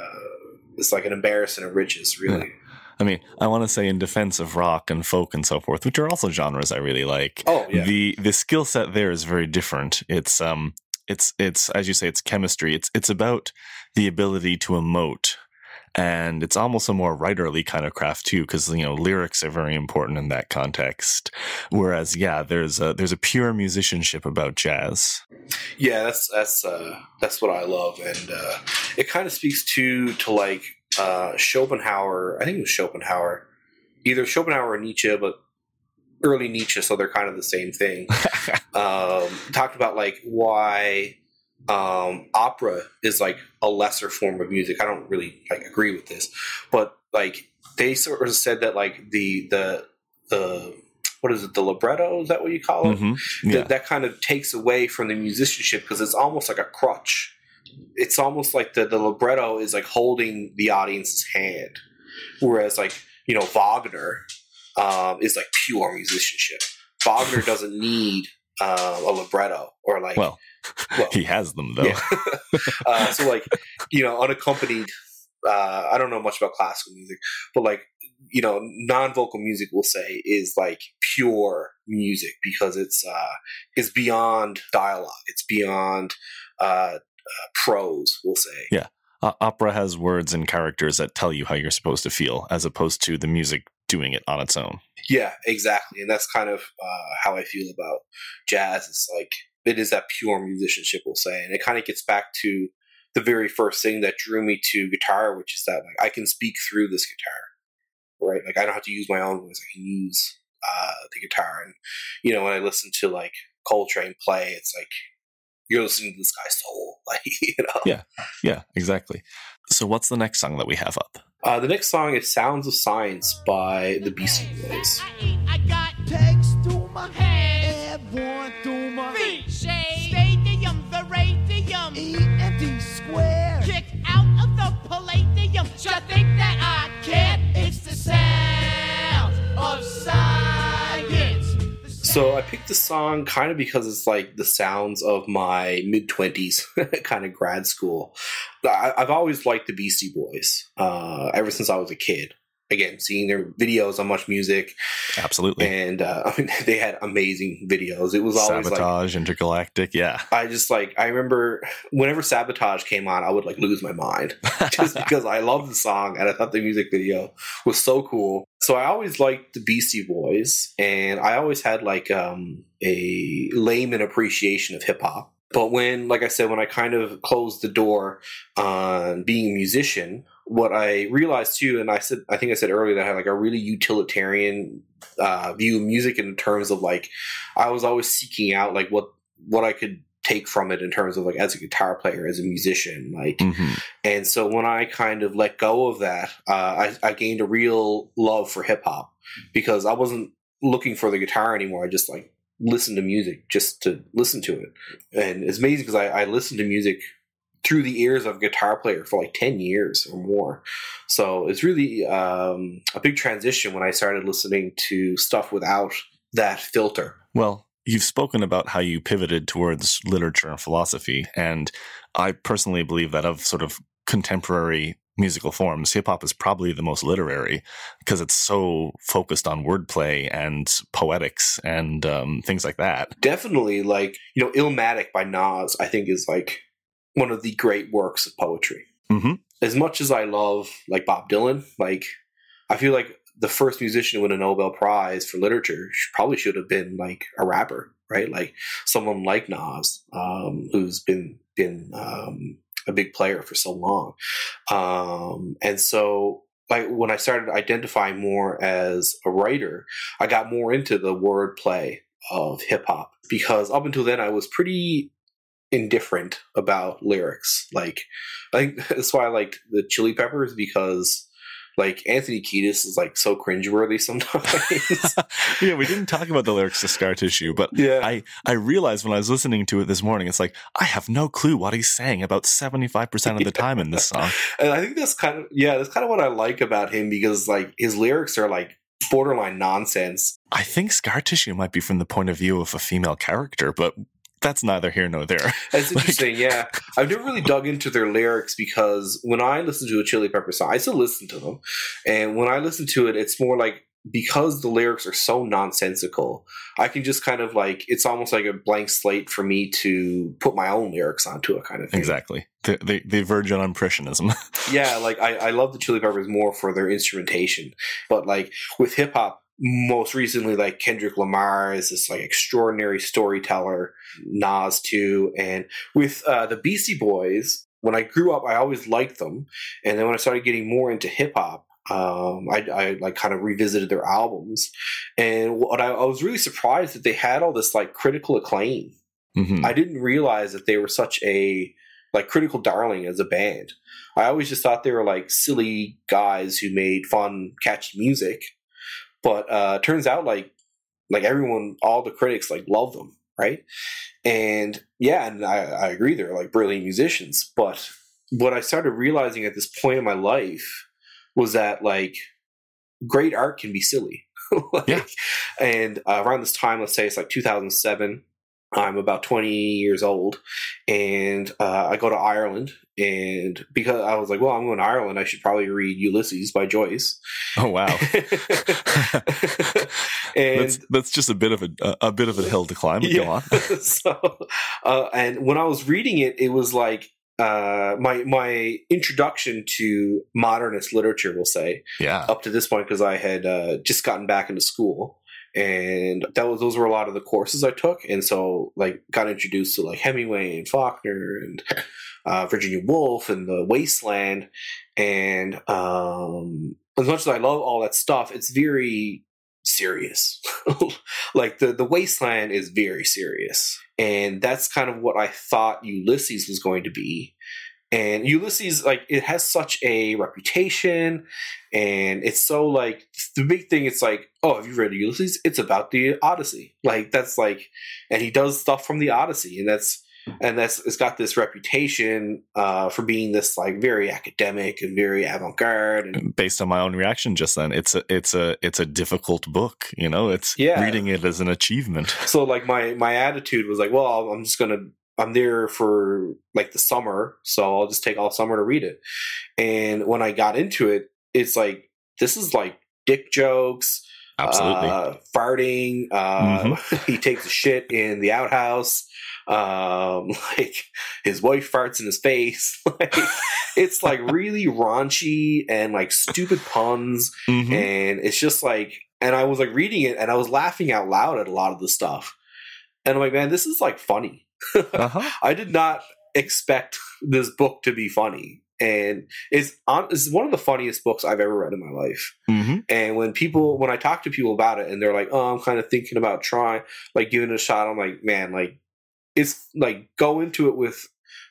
it's like an embarrassment of riches really yeah. I mean, I want to say in defense of rock and folk and so forth, which are also genres I really like. Oh, yeah. The the skill set there is very different. It's um it's it's as you say it's chemistry. It's it's about the ability to emote and it's almost a more writerly kind of craft too because you know lyrics are very important in that context. Whereas yeah there's a there's a pure musicianship about jazz. Yeah that's that's uh that's what i love. And uh it kind of speaks to to like uh schopenhauer i think it was schopenhauer either schopenhauer or nietzsche but early nietzsche so they're kind of the same thing. Um talked about like why um, opera is like a lesser form of music. I don't really like agree with this, but like they sort of said that like the the the what is it the libretto is that what you call it mm-hmm. yeah. that, that kind of takes away from the musicianship because it's almost like a crutch it's almost like the, the libretto is like holding the audience's hand whereas like you know wagner um, is like pure musicianship wagner doesn't need uh, a libretto or like well well, he has them though. Yeah. uh, so like you know, unaccompanied. Uh, I don't know much about classical music, but like you know, non-vocal music, we'll say, is like pure music because it's uh, is beyond dialogue. It's beyond uh, uh, prose. We'll say. Yeah. Uh, opera has words and characters that tell you how you're supposed to feel, as opposed to the music doing it on its own. Yeah, exactly, and that's kind of uh, how I feel about jazz. It's like it is that pure musicianship, we'll say. And it kind of gets back to the very first thing that drew me to guitar, which is that like I can speak through this guitar, right? Like I don't have to use my own voice; I can use uh, the guitar. And you know, when I listen to like Coltrane play, it's like you're listening to this guy's soul, like you know. Yeah, yeah, exactly. So, what's the next song that we have up? Uh, the next song is "Sounds of Science" by the Beastie Boys. I got text to my head, airborne through my feet, stadium, the E and D square. kick out of the palladium. Just think that I can't. It's the sound of science. So I picked the song kind of because it's like the sounds of my mid twenties kind of grad school. I, I've always liked the Beastie Boys uh, ever since I was a kid. Again, seeing their videos on MuchMusic, Absolutely. and uh, I mean they had amazing videos. It was always like Sabotage, Intergalactic. Yeah. I just like I remember whenever Sabotage came on, I would like lose my mind just because I loved the song and I thought the music video was so cool. So I always liked the Beastie Boys, and I always had like um, a layman appreciation of hip hop. But when, like I said, when I kind of closed the door on being a musician, what I realized too, and I said, I think I said earlier that I had like a really utilitarian uh, view of music in terms of like I was always seeking out like what what I could take from it in terms of like as a guitar player, as a musician, like hmm and so when I kind of let go of that, uh, I, I gained a real love for hip hop because I wasn't looking for the guitar anymore. I just like listened to music just to listen to it. And it's amazing because I, I listened to music through the ears of a guitar player for like 10 years or more. So it's really um, a big transition when I started listening to stuff without that filter. Well, you've spoken about how you pivoted towards literature and philosophy, and I personally believe that of sort of contemporary musical forms, hip hop is probably the most literary because it's so focused on wordplay and poetics and um, things like that. definitely like you know illmatic by nas i think is like one of the great works of poetry. Hmm as much as i love like bob dylan like i feel like the first musician to win a nobel prize for literature probably should have been like a rapper right? Like someone like nas um, who's been been um, a big player for so long. Um, and so like when i started identifying more as a writer i got more into the wordplay of hip hop because up until then I was pretty indifferent about lyrics. Like I think that's why I liked the Chili Peppers because like Anthony Kiedis is like so cringeworthy sometimes. yeah, we didn't talk about the lyrics to Scar Tissue, but yeah. I, I realized when I was listening to it this morning, it's like, I have no clue what he's saying about 75% of the time in this song. and I think that's kind of yeah, that's kind of what I like about him because like his lyrics are like borderline nonsense. I think Scar Tissue might be from the point of view of a female character, but that's neither here nor there. That's Like- interesting, yeah. I've never really dug into their lyrics because when I listen to a Chili Pepper song, I still listen to them. And when I listen to it, it's more like because the lyrics are so nonsensical, I can just kind of like it's almost like a blank slate for me to put my own lyrics onto it kind of thing. Exactly. They, they, they verge on impressionism. Yeah, like I, I love the Chili Peppers more for their instrumentation. But like with hip hop, most recently like Kendrick Lamar is this like extraordinary storyteller, Nas too, and with uh, the Beastie Boys. When I grew up, I always liked them, and then when I started getting more into hip hop, um, I, I like kind of revisited their albums, and what I, I was really surprised that they had all this like critical acclaim. Mhm. I didn't realize that they were such a like critical darling as a band. I always just thought they were like silly guys who made fun, catchy music. But uh turns out like like everyone, all the critics like love them, right? And yeah, and I, I agree they're like brilliant musicians. But what I started realizing at this point in my life was that like great art can be silly. Like, Yeah. And uh, around this time, let's say it's like 2007, I'm about 20 years old, and uh, I go to Ireland. And because I was like, well, I'm going to Ireland, I should probably read Ulysses by Joyce. Oh, wow. and that's, that's just a bit of a, a bit of a hill to climb. but Go on. so, uh, and when I was reading it, it was like uh, my my introduction to modernist literature, we'll say, Yeah. up to this point because I had uh, just gotten back into school, and that was those were a lot of the courses I took, and so like got introduced to like Hemingway and Faulkner and uh, Virginia Woolf and the Wasteland, and um, as much as I love all that stuff, it's very serious. like the the wasteland is very serious, and that's kind of what I thought Ulysses was going to be. And Ulysses, like, it has such a reputation, and it's so like the big thing. It's like, oh, have you read Ulysses? It's about the Odyssey. Like that's like, and he does stuff from the Odyssey, and that's and that's it's got this reputation uh, for being this like very academic and very avant-garde and Based on my own reaction just then, it's a it's a it's a difficult book. You know, it's Yeah. reading it as an achievement. so like my my attitude was like well i'm just gonna i'm there for like the summer so i'll just take all summer to read it. And when i got into it it's like this is like dick jokes Absolutely. uh, farting uh, he takes a shit in the outhouse um like his wife farts in his face. Like it's like really raunchy and like stupid puns Mhm. and it's just like and i was like reading it and i was laughing out loud at a lot of the stuff. And i'm like man this is like funny Uh-huh. i did not expect this book to be funny. And it's on it's one of the funniest books i've ever read in my life. Hmm and when people when i talk to people about it and they're like oh i'm kind of thinking about trying like giving it a shot i'm like man like it's like go into it with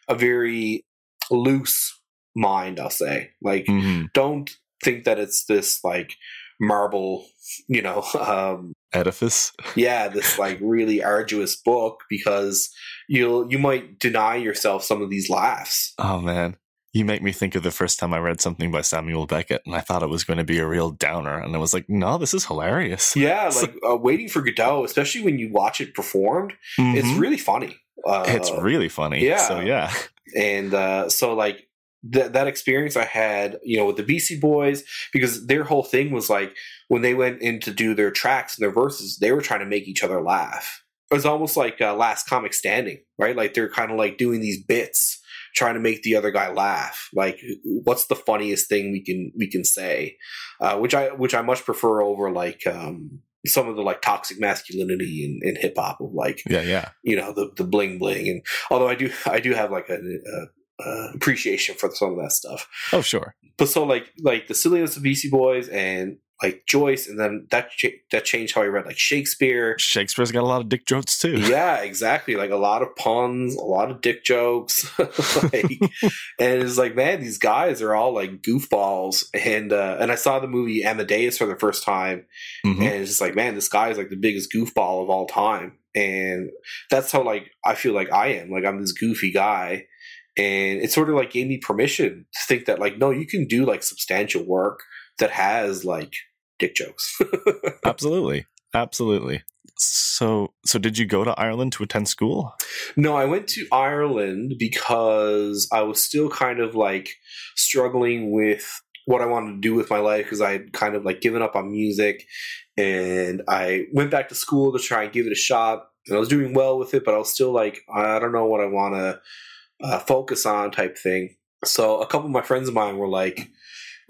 a very loose mind i'll say. Like hmm don't think that it's this like marble you know um Edifice. yeah this like really arduous book because you'll you might deny yourself some of these laughs Oh man. You make me think of the first time I read something by Samuel Beckett, and I thought it was going to be a real downer, and I was like, "No, this is hilarious." yeah like uh, waiting for godot especially when you watch it performed it's Mhm. really funny uh, it's really funny. yeah. So yeah. and uh, so like that that experience I had, you know, with the Beastie Boys, because their whole thing was like when they went in to do their tracks and their verses, they were trying to make each other laugh. It was almost like uh, Last Comic Standing, right? Like they're kind of like doing these bits, trying to make the other guy laugh. Like, what's the funniest thing we can we can say? Uh, which I which I much prefer over like um, some of the like toxic masculinity in, in hip hop of like Yeah, yeah. you know the the bling bling and although i do i do have like a, a, appreciation for some of that stuff Oh, sure. but so like like the silliness of Beastie Boys and like Joyce, and then that that changed how I read like Shakespeare. Shakespeare's got a lot of dick jokes too. Yeah, exactly. Like a lot of puns, a lot of dick jokes, like, and it's like, man, these guys are all like goofballs. And uh, and I saw the movie Amadeus for the first time, Mhm. and it's just like, man, this guy is like the biggest goofball of all time. And that's how like I feel like I am. Like I'm this goofy guy. And it sort of like gave me permission to think that like, no, you can do like substantial work that has like dick jokes. Absolutely. Absolutely. So, so did you go to Ireland to attend school? No, I went to Ireland because I was still kind of like struggling with what I wanted to do with my life because I had kind of like given up on music and I went back to school to try and give it a shot. And I was doing well with it, but I was still like, I don't know what I want to uh, focus on type thing. So a couple of my friends of mine were like,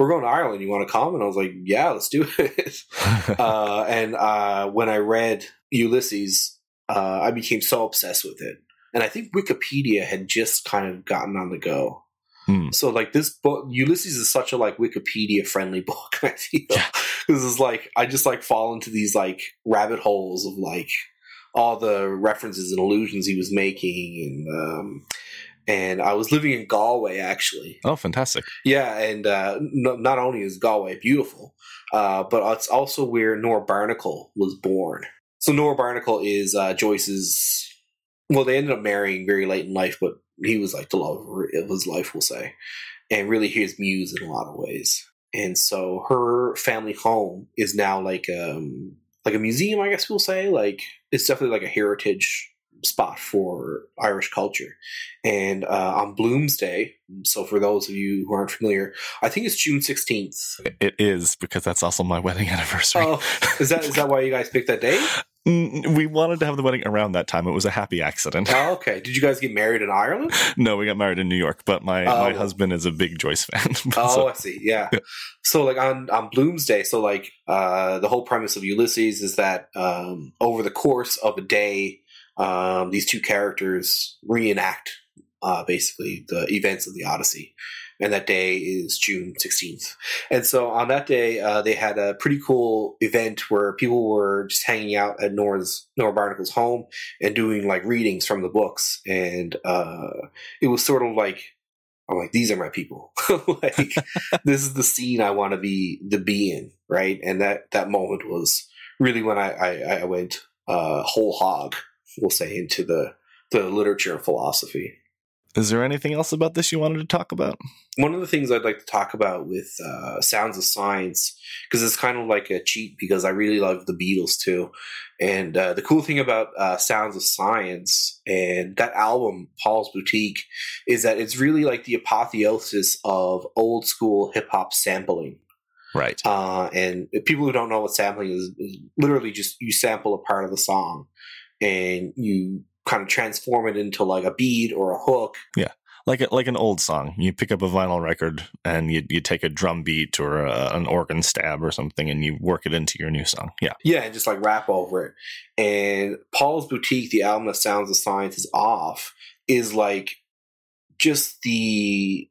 we're going to Ireland. You want to come? And I was like, yeah, let's do it. uh, and uh, when I read Ulysses, uh, I became so obsessed with it. And I think Wikipedia had just kind of gotten on the go. Hmm. So like this book, Ulysses is such a like Wikipedia friendly book. I feel Yeah. this is like I just like fall into these like rabbit holes of like all the references and allusions he was making, and um, and I was living in Galway actually. oh, fantastic. Yeah, and uh, no, not only is Galway beautiful, uh, but it's also where Nora Barnacle was born. So Nora Barnacle is uh, Joyce's. Well, they ended up marrying very late in life, but he was like the love of his life, we'll say, and really his muse in a lot of ways. And so her family home is now like um like a museum, I guess we'll say. Like it's definitely like a heritage spot for Irish culture. And uh, on Bloomsday, so for those of you who aren't familiar, I think it's June sixteenth. It is because that's also my wedding anniversary. Oh, is that is that why you guys picked that date? Mm, we wanted to have the wedding around that time. It was a happy accident. Oh, okay. Did you guys get married in Ireland? no, we got married in New York, but my, Oh. my husband is a big Joyce fan. Oh, So- I see. Yeah. Yeah. So like on on Bloomsday, so like uh the whole premise of Ulysses is that um over the course of a day, um these two characters reenact uh, basically the events of the Odyssey. And that day is June 16th. And so on that day, uh, they had a pretty cool event where people were just hanging out at Nora's, Nora Barnacle's home and doing like readings from the books. And uh, it was sort of like, I'm like, these are my people. like, this is the scene I want to be the be in, right? And that that moment was really when I I, I went uh, whole hog, we'll say, into the the literature and philosophy. Is there anything else about this you wanted to talk about? One of the things I'd like to talk about with uh, Sounds of Science, because it's kind of like a cheat, because I really love the Beatles too. And uh, the cool thing about uh, Sounds of Science and that album, Paul's Boutique, is that it's really like the apotheosis of old school hip hop sampling. Right. Uh, and people who don't know what sampling is, is literally just you sample a part of the song and you kind of transform it into like a beat or a hook. Yeah. Like a, like an old song. You pick up a vinyl record and you you take a drum beat or a, an organ stab or something and you work it into your new song. Yeah. Yeah, and just like rap over it. And Paul's Boutique, the album that Sounds of Science is off, is like just the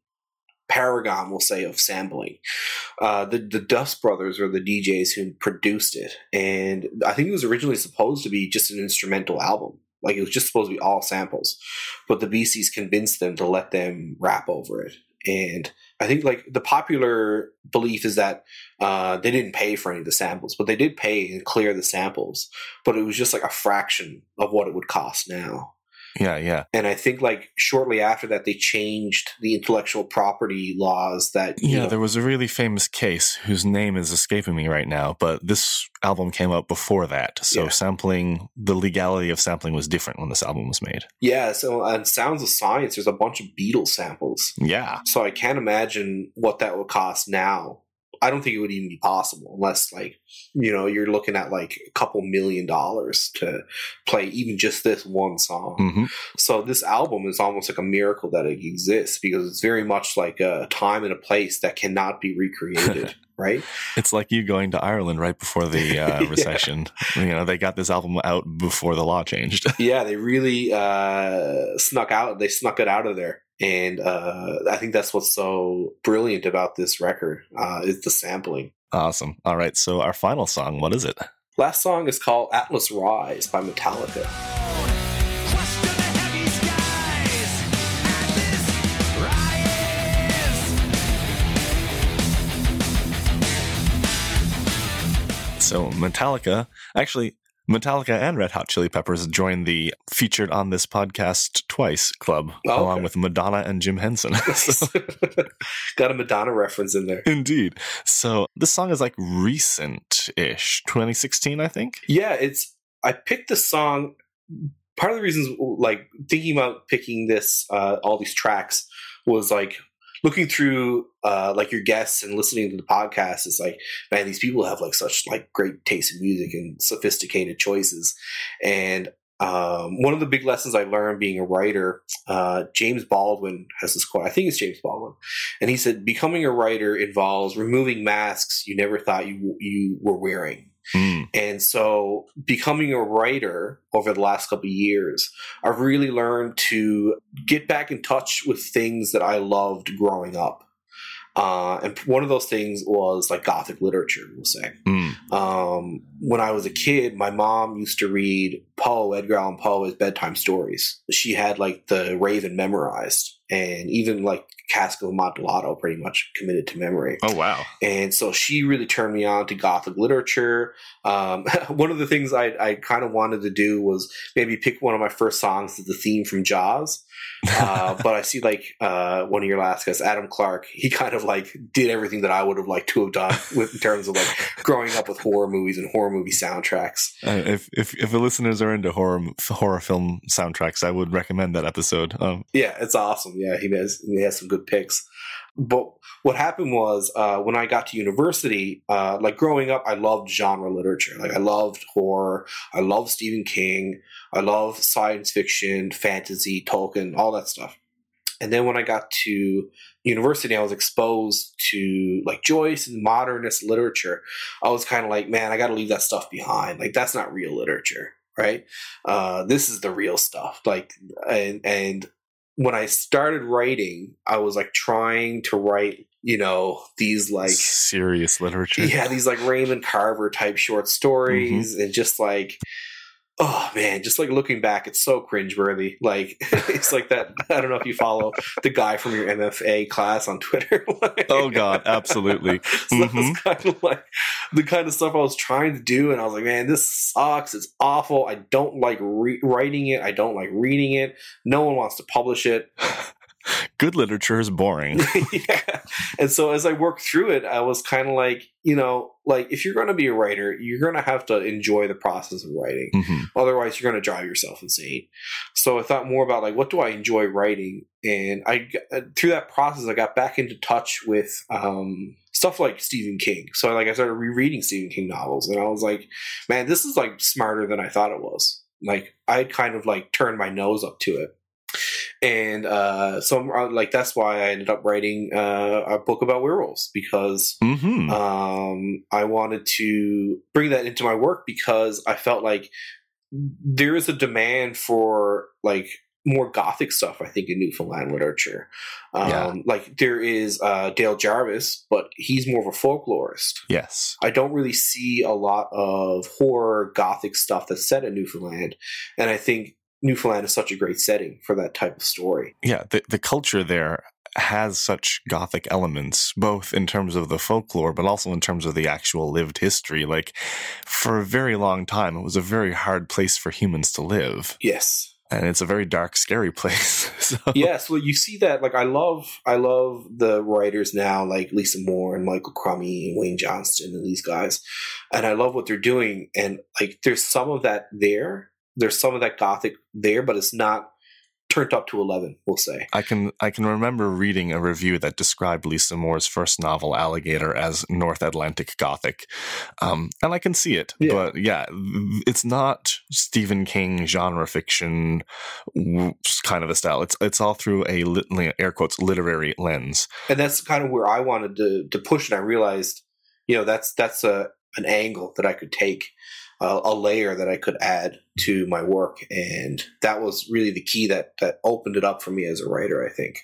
paragon, we'll say, of sampling. Uh, the the Dust Brothers are the DJs who produced it, and I think it was originally supposed to be just an instrumental album. Like it was just supposed to be all samples, but the Beasties convinced them to let them rap over it. And I think like the popular belief is that uh, they didn't pay for any of the samples, but they did pay and clear the samples. But it was just like a fraction of what it would cost now. Yeah, yeah. And I think like shortly after that, they changed the intellectual property laws that you Yeah, know, there was a really famous case whose name is escaping me right now, but this album came out before that. So Yeah. sampling, the legality of sampling was different when this album was made. yeah. So on Sounds of Science, there's a bunch of Beatles samples. Yeah. So I can't imagine what that would cost now. I don't think it would even be possible unless, like, you know, you're looking at like a couple million dollars to play even just this one song. hmm So this album is almost like a miracle that it exists because it's very much like a time and a place that cannot be recreated, right? It's like you going to Ireland right before the uh, Yeah. recession. You know, they got this album out before the law changed. yeah, they really uh, snuck out. They snuck it out of there, and uh, I think that's what's so brilliant about this record uh, is the sampling. awesome. All right. So our final song, what is it? Last song is called Atlas Rise by Metallica. Question the heavy skies. Atlas rise. So Metallica, actually, Metallica and Red Hot Chili Peppers joined the featured on this podcast twice club, Oh, along with Madonna and Jim Henson. So- Got a Madonna reference in there. Indeed. So this song is like recent ish, 2016, I think. Yeah, it's. I picked the song. Part of the reasons, like thinking about picking this, uh, all these tracks, was like looking through, uh, like your guests and listening to the podcast. It's like, man, these people have like such like great taste in music and sophisticated choices. And um, one of the big lessons I learned being a writer, uh, James Baldwin has this quote. I think it's James Baldwin, and he said, "Becoming a writer involves removing masks you never thought you you were wearing." Mm, And so, becoming a writer over the last couple of years, I've really learned to get back in touch with things that I loved growing up. Uh, and one of those things was like Gothic literature, we'll say. mm. Um, when I was a kid, my mom used to read Poe, Edgar Allan Poe, as bedtime stories. She had like the Raven memorized, and even like Cask of Amontillado pretty much committed to memory. Oh, wow. And so she really turned me on to Gothic literature. Um, one of the things I, I kind of wanted to do was maybe pick one of my first songs as the theme from Jaws. Uh, but I see like uh, one of your last guys, Adam Clark, he kind of like did everything that I would have liked to have done with, in terms of like growing up with horror movies and horror movie soundtracks. Uh, if, if if the listeners are into horror horror film soundtracks, I would recommend that episode. Um, Yeah, it's awesome. Yeah, he has he has some good picks. But what happened was uh, when I got to university, uh, like growing up, I loved genre literature. Like I loved horror, I loved Stephen King, I loved science fiction, fantasy, Tolkien, all that stuff. And then when I got to university, I was exposed to like Joyce and modernist literature. I was kind of like, man, I got to leave that stuff behind. Like that's not real literature, right? Uh, this is the real stuff. Like, and and when I started writing, I was like trying to write, you know, these like serious literature. yeah, these like Raymond Carver type short stories, mm-hmm. and just like, oh man, just like looking back, it's so cringeworthy. Like it's like that. I don't know if you follow the guy from your MFA class on Twitter. Like- Oh God, absolutely. so that was mm-hmm. kind of like the kind of stuff I was trying to do, and I was like, man, this sucks. It's awful. I don't like re- writing it. I don't like reading it. No one wants to publish it. Good literature is boring. yeah. And so as I worked through it, I was kind of like, you know, like if you're going to be a writer, you're going to have to enjoy the process of writing. hmm Otherwise, you're going to drive yourself insane. So I thought more about like, what do I enjoy writing? And I uh, through that process, I got back into touch with um, stuff like Stephen King. So like I started rereading Stephen King novels, and I was like, man, this is like smarter than I thought it was. Like I kind of like turned my nose up to it. And uh, so, I'm, like, that's why I ended up writing uh, a book about werewolves because hmm um, I wanted to bring that into my work because I felt like there is a demand for like more gothic stuff. I think in Newfoundland literature, um, Yeah. like there is uh, Dale Jarvis, but he's more of a folklorist. yes. I don't really see a lot of horror gothic stuff that's set in Newfoundland, and I think Newfoundland is such a great setting for that type of story. Yeah, the the culture there has such gothic elements, both in terms of the folklore, but also in terms of the actual lived history. Like, for a very long time, it was a very hard place for humans to live, Yes. and it's a very dark, scary place. so, yes, well, you see that. Like, I love, I love the writers now, like Lisa Moore and Michael Crummey and Wayne Johnston and these guys, and I love what they're doing. And like, there's some of that there. There's some of that gothic there, but it's not turned up to eleven. We'll say. I can I can remember reading a review that described Lisa Moore's first novel, Alligator, as North Atlantic Gothic, um, and I can see it. Yeah. But yeah, it's not Stephen King genre fiction kind of a style. It's it's all through a lit, air quotes literary lens. and that's kind of where I wanted to to push. And I realized, you know, that's that's a an angle that I could take, uh, a layer that I could add to my work, and that was really the key that that opened it up for me as a writer. I think.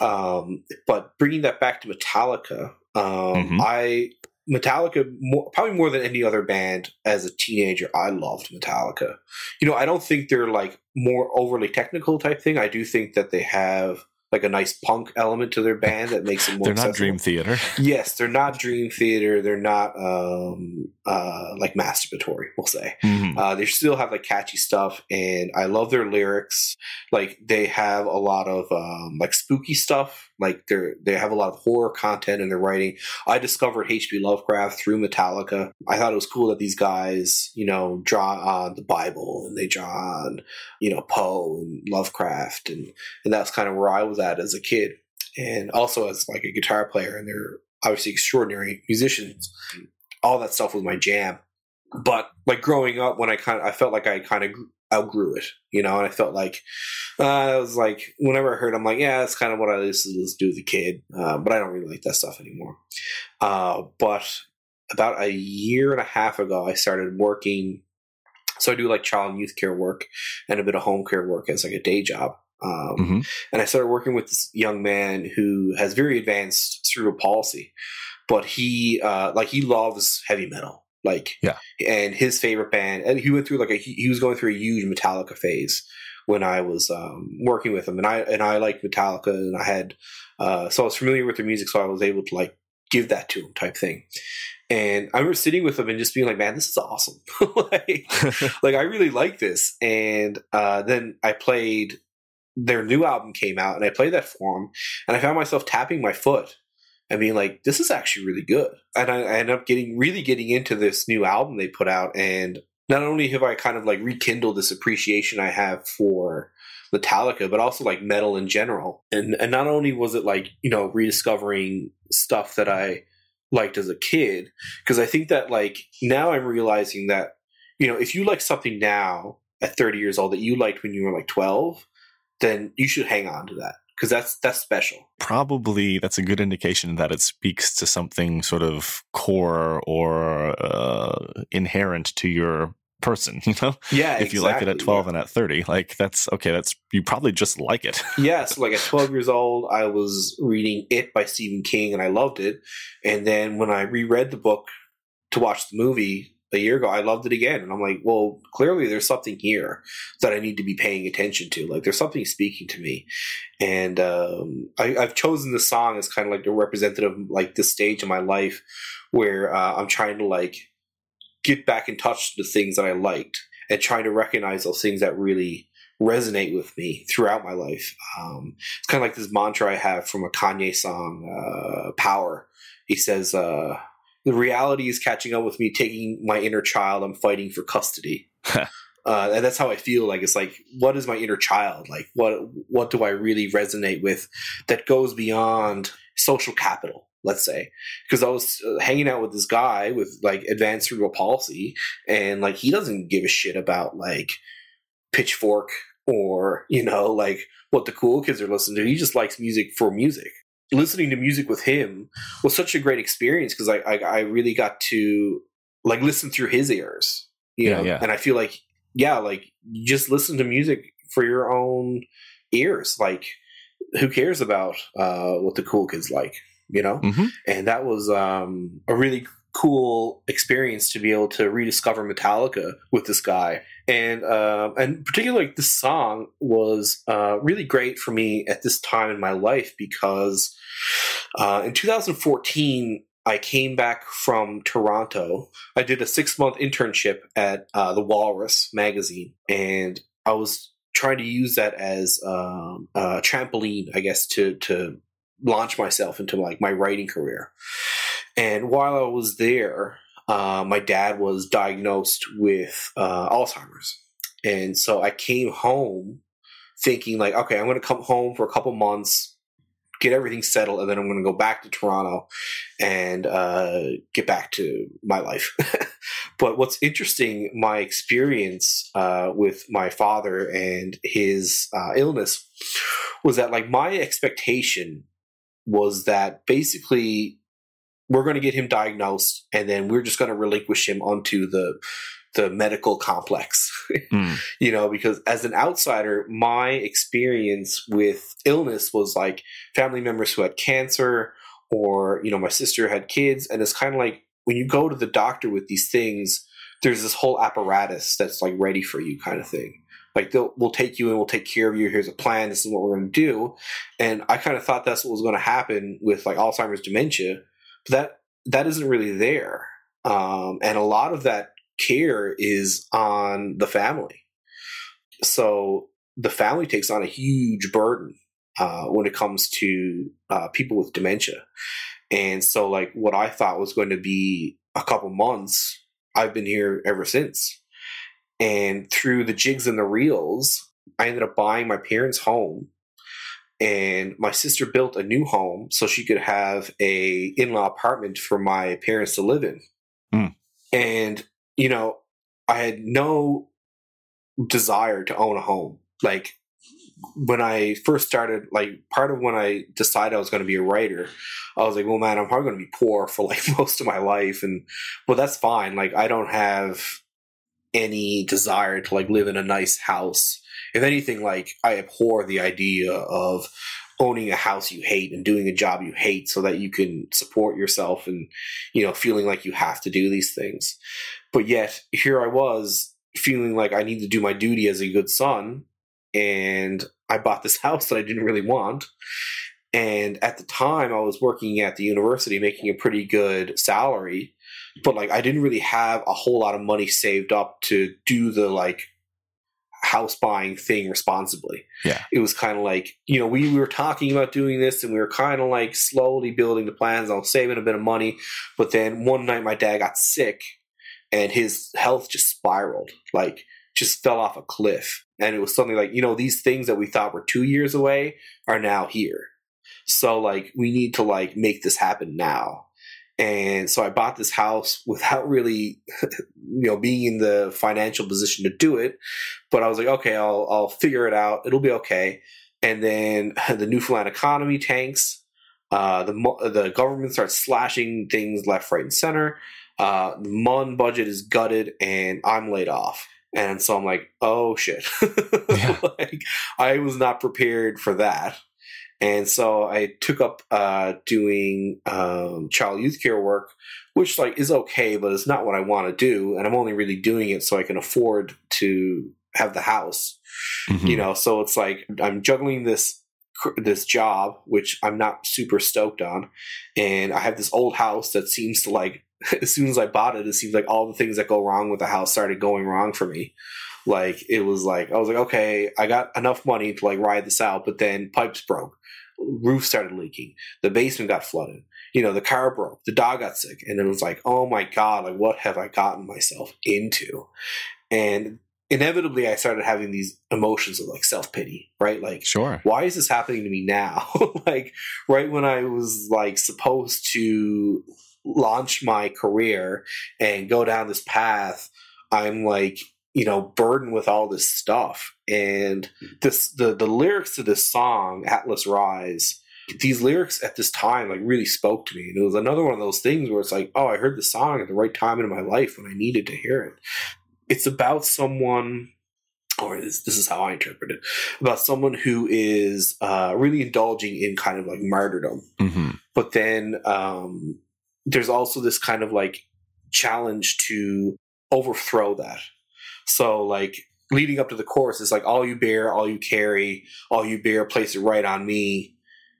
Um, but bringing that back to Metallica, um, Mhm. I Metallica more, probably more than any other band as a teenager. I loved Metallica. You know, I don't think they're like more overly technical type thing. I do think that they have like a nice punk element to their band that makes it more. They're not accessible. Dream Theater. Yes, they're not Dream Theater. They're not um, uh, like masturbatory. We'll say Mhm. uh, they still have like catchy stuff, and I love their lyrics. Like they have a lot of um, like spooky stuff. Like they're they have a lot of horror content in their writing. I discovered H.P. Lovecraft through Metallica. I thought it was cool that these guys, you know, draw on the Bible and they draw on, you know, Poe and Lovecraft, and and that's kind of where I was at as a kid, and also as like a guitar player. And they're obviously extraordinary musicians. All that stuff was my jam but like growing up when i kind of i felt like i kind of outgrew it you know and i felt like uh, i was like whenever i heard i'm like yeah that's kind of what i used to do as a kid uh, but i don't really like that stuff anymore uh, but about a year and a half ago i started working so i do like child and youth care work and a bit of home care work as like a day job um, Mhm. and i started working with this young man who has very advanced cerebral palsy but he uh, like he loves heavy metal like Yeah. and his favorite band and he went through like a he was going through a huge metallica phase when i was um, working with him. And i and i liked metallica and i had uh, so i was familiar with their music so i was able to like give that to him type thing. And i remember sitting with him and just being like man this is awesome. Like, like i really like this. And uh, then i played their new album came out and i played that for him and i found myself tapping my foot and being like, this is actually really good. And I, I ended up getting really getting into this new album they put out. And not only have I kind of like rekindled this appreciation I have for Metallica, but also like metal in general. And and not only was it like, you know, rediscovering stuff that I liked as a kid, because I think that like now I'm realizing that, you know, if you like something now at 30 years old that you liked when you were like 12, then you should hang on to that because that's that's special. Probably that's a good indication that it speaks to something sort of core or uh, inherent to your person, you know? Yeah, if you like it at 12 yeah. and at 30, like that's okay, that's you probably just like it. yeah, so like at 12 years old, I was reading It by Stephen King and I loved it. And then when I reread the book to watch the movie a year ago, I loved it again. And I'm like, well, clearly there's something here that I need to be paying attention to. Like there's something speaking to me. And um, I, I've chosen the song as kind of like the representative like this stage in my life where uh, I'm trying to like get back in touch with the things that I liked and trying to recognize those things that really resonate with me throughout my life. Um, it's kind of like this mantra I have from a Kanye song, uh, Power. He says, uh, the reality is catching up with me, taking my inner child. I'm fighting for custody. uh, and that's how I feel. Like it's like, what is my inner child? Like, what what do I really resonate with that goes beyond social capital? Let's say, because I was uh, hanging out with this guy with like advanced cerebral palsy, and like he doesn't give a shit about like Pitchfork or you know like what the cool kids are listening to. He just likes music for music. Listening to music with him was such a great experience because I, I I really got to like listen through his ears, you Yeah, know, yeah. and I feel like yeah, like just listen to music for your own ears. Like who cares about uh, what the cool kids like, you know? Mhm. And that was um, a really cool experience to be able to rediscover Metallica with this guy. And um, and particularly like this song was uh, really great for me at this time in my life because uh, in 2014 I came back from Toronto. I did a six month internship at uh, the Walrus magazine, and I was trying to use that as um, a trampoline, I guess, to to launch myself into like my writing career. And while I was there, uh, my dad was diagnosed with uh, Alzheimer's, and so I came home thinking like, okay, I'm going to come home for a couple months, get everything settled, and then I'm going to go back to Toronto and uh, get back to my life. but what's interesting, my experience uh, with my father and his uh, illness was that like my expectation was that basically we're going to get him diagnosed and then we're just going to relinquish him onto the the medical complex. Mm. you know because as an outsider my experience with illness was like family members who had cancer or you know my sister had kids and it's kind of like when you go to the doctor with these things there's this whole apparatus that's like ready for you kind of thing. Like they'll we'll take you and we'll take care of you. Here's a plan. This is what we're going to do. And i kind of thought that's what was going to happen with like alzheimer's dementia that that isn't really there um, and a lot of that care is on the family. So the family takes on a huge burden uh, when it comes to uh, people with dementia. And so like what i thought was going to be a couple months i've been here ever since. And through the jigs and the reels i ended up buying my parents home and my sister built a new home so she could have a in-law apartment for my parents to live in. Hmm. and you know i had no desire to own a home. Like when i first started like part of when i decided i was going to be a writer i was like well man i'm probably going to be poor for like most of my life. And well that's fine. Like i don't have any desire to like live in a nice house if anything like i abhor the idea of owning a house you hate and doing a job you hate so that you can support yourself and you know feeling like you have to do these things. But yet here i was feeling like i need to do my duty as a good son and i bought this house that i didn't really want. And at the time i was working at the university making a pretty good salary but like i didn't really have a whole lot of money saved up to do the like house buying thing responsibly. Yeah. It was kind of like, you know, we, we were talking about doing this and we were kind of like slowly building the plans. I was saving a bit of money. But then one night my dad got sick and his health just spiraled, like just fell off a cliff. And it was something like, you know, these things that we thought were two years away are now here. So like we need to like make this happen now. And so I bought this house without really, you know, being in the financial position to do it. But I was like, okay, I'll I'll figure it out. It'll be okay. And then the Newfoundland economy tanks. Uh, the the government starts slashing things left, right, and center. uh, the Mun budget is gutted and I'm laid off. And so I'm like, oh shit. Yeah. like, I was not prepared for that. And so I took up uh, doing um, child youth care work, which like is okay, but it's not what I want to do. And I'm only really doing it so I can afford to have the house Mhm. you know so it's like i'm juggling this this job which i'm not super stoked on and i have this old house that seems to like as soon as i bought it it seems like all the things that go wrong with the house started going wrong for me like it was like i was like okay i got enough money to like ride this out but then pipes broke roof started leaking. The basement got flooded. You know the car broke. The dog got sick. And then it was like oh my god like what have i gotten myself into? And inevitably i started having these emotions of like self-pity right? Like Sure. why is this happening to me now? Like right when i was like supposed to launch my career and go down this path i'm like you know burdened with all this stuff. And this the the lyrics to this song atlas rise these lyrics at this time like really spoke to me. And it was another one of those things where it's like oh i heard the song at the right time in my life when i needed to hear it. It's about someone or this, this is how i interpret it about someone who is uh, really indulging in kind of like martyrdom. Hmm but then um, there's also this kind of like challenge to overthrow that so like leading up to the chorus is like all you bear all you carry all you bear place it right on me.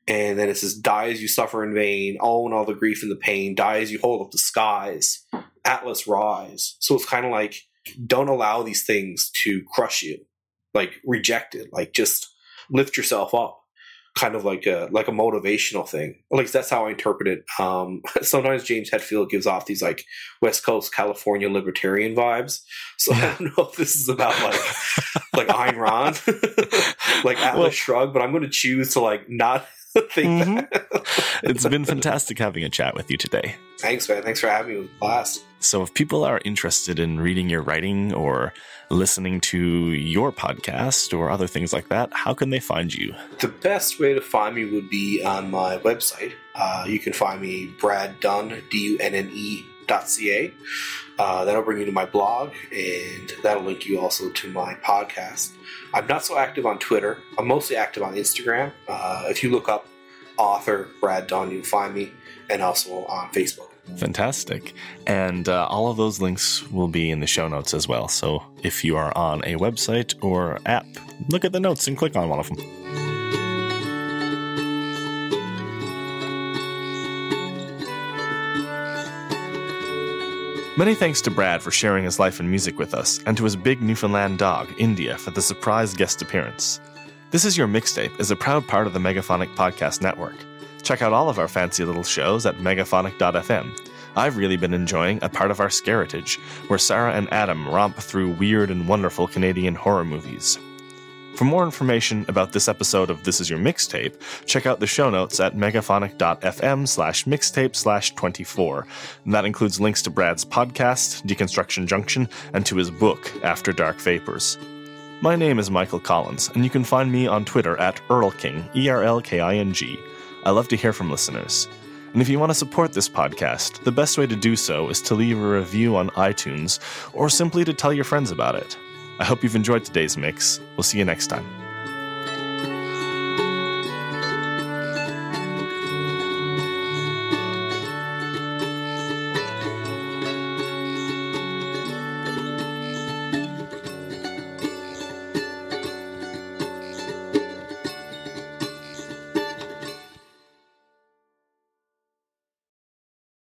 And then it says die as you suffer in vain own all the grief and the pain die as you hold up the skies atlas rise. So it's kind of like don't allow these things to crush you. Like reject it. Like just lift yourself up kind of like a like a motivational thing at least that's how i interpret it um sometimes james hetfield gives off these like west coast california libertarian vibes so i don't know if this is about like like Ayn Rand, like Atlas Well- Shrugged, but I'm going to choose to like not think Mhm. that. It's been fantastic having a chat with you today. Thanks, man. Thanks for having me with class. So, if people are interested in reading your writing or listening to your podcast or other things like that, how can they find you? The best way to find me would be on my website. Uh, you can find me Brad Dunne, D U N N E dot ca. Uh, that'll bring you to my blog, and that'll link you also to my podcast. I'm not so active on Twitter. I'm mostly active on Instagram. Uh, if you look up author Brad Dunne. you'll find me, and also on Facebook. Fantastic. And uh, all of those links will be in the show notes as well. So, if you are on a website or app, look at the notes and click on one of them. Many thanks to Brad for sharing his life and music with us, and to his big Newfoundland dog, India, for the surprise guest appearance. This Is Your Mixtape is a proud part of the Megaphonic Podcast Network. Check out all of our fancy little shows at megaphonic.fm. I've really been enjoying a part of our Scaritage, where Sarah and Adam romp through weird and wonderful Canadian horror movies. For more information about this episode of This Is Your Mixtape, check out the show notes at megaphonic.fm slash mixtape slash 24. And that includes links to Brad's podcast, Deconstruction Junction, and to his book, After Dark Vapors. My name is Michael Collins, and you can find me on Twitter at EarlKing, E R L K I N G. I love to hear from listeners. And if you want to support this podcast, the best way to do so is to leave a review on iTunes or simply to tell your friends about it. I hope you've enjoyed today's mix. We'll see you next time.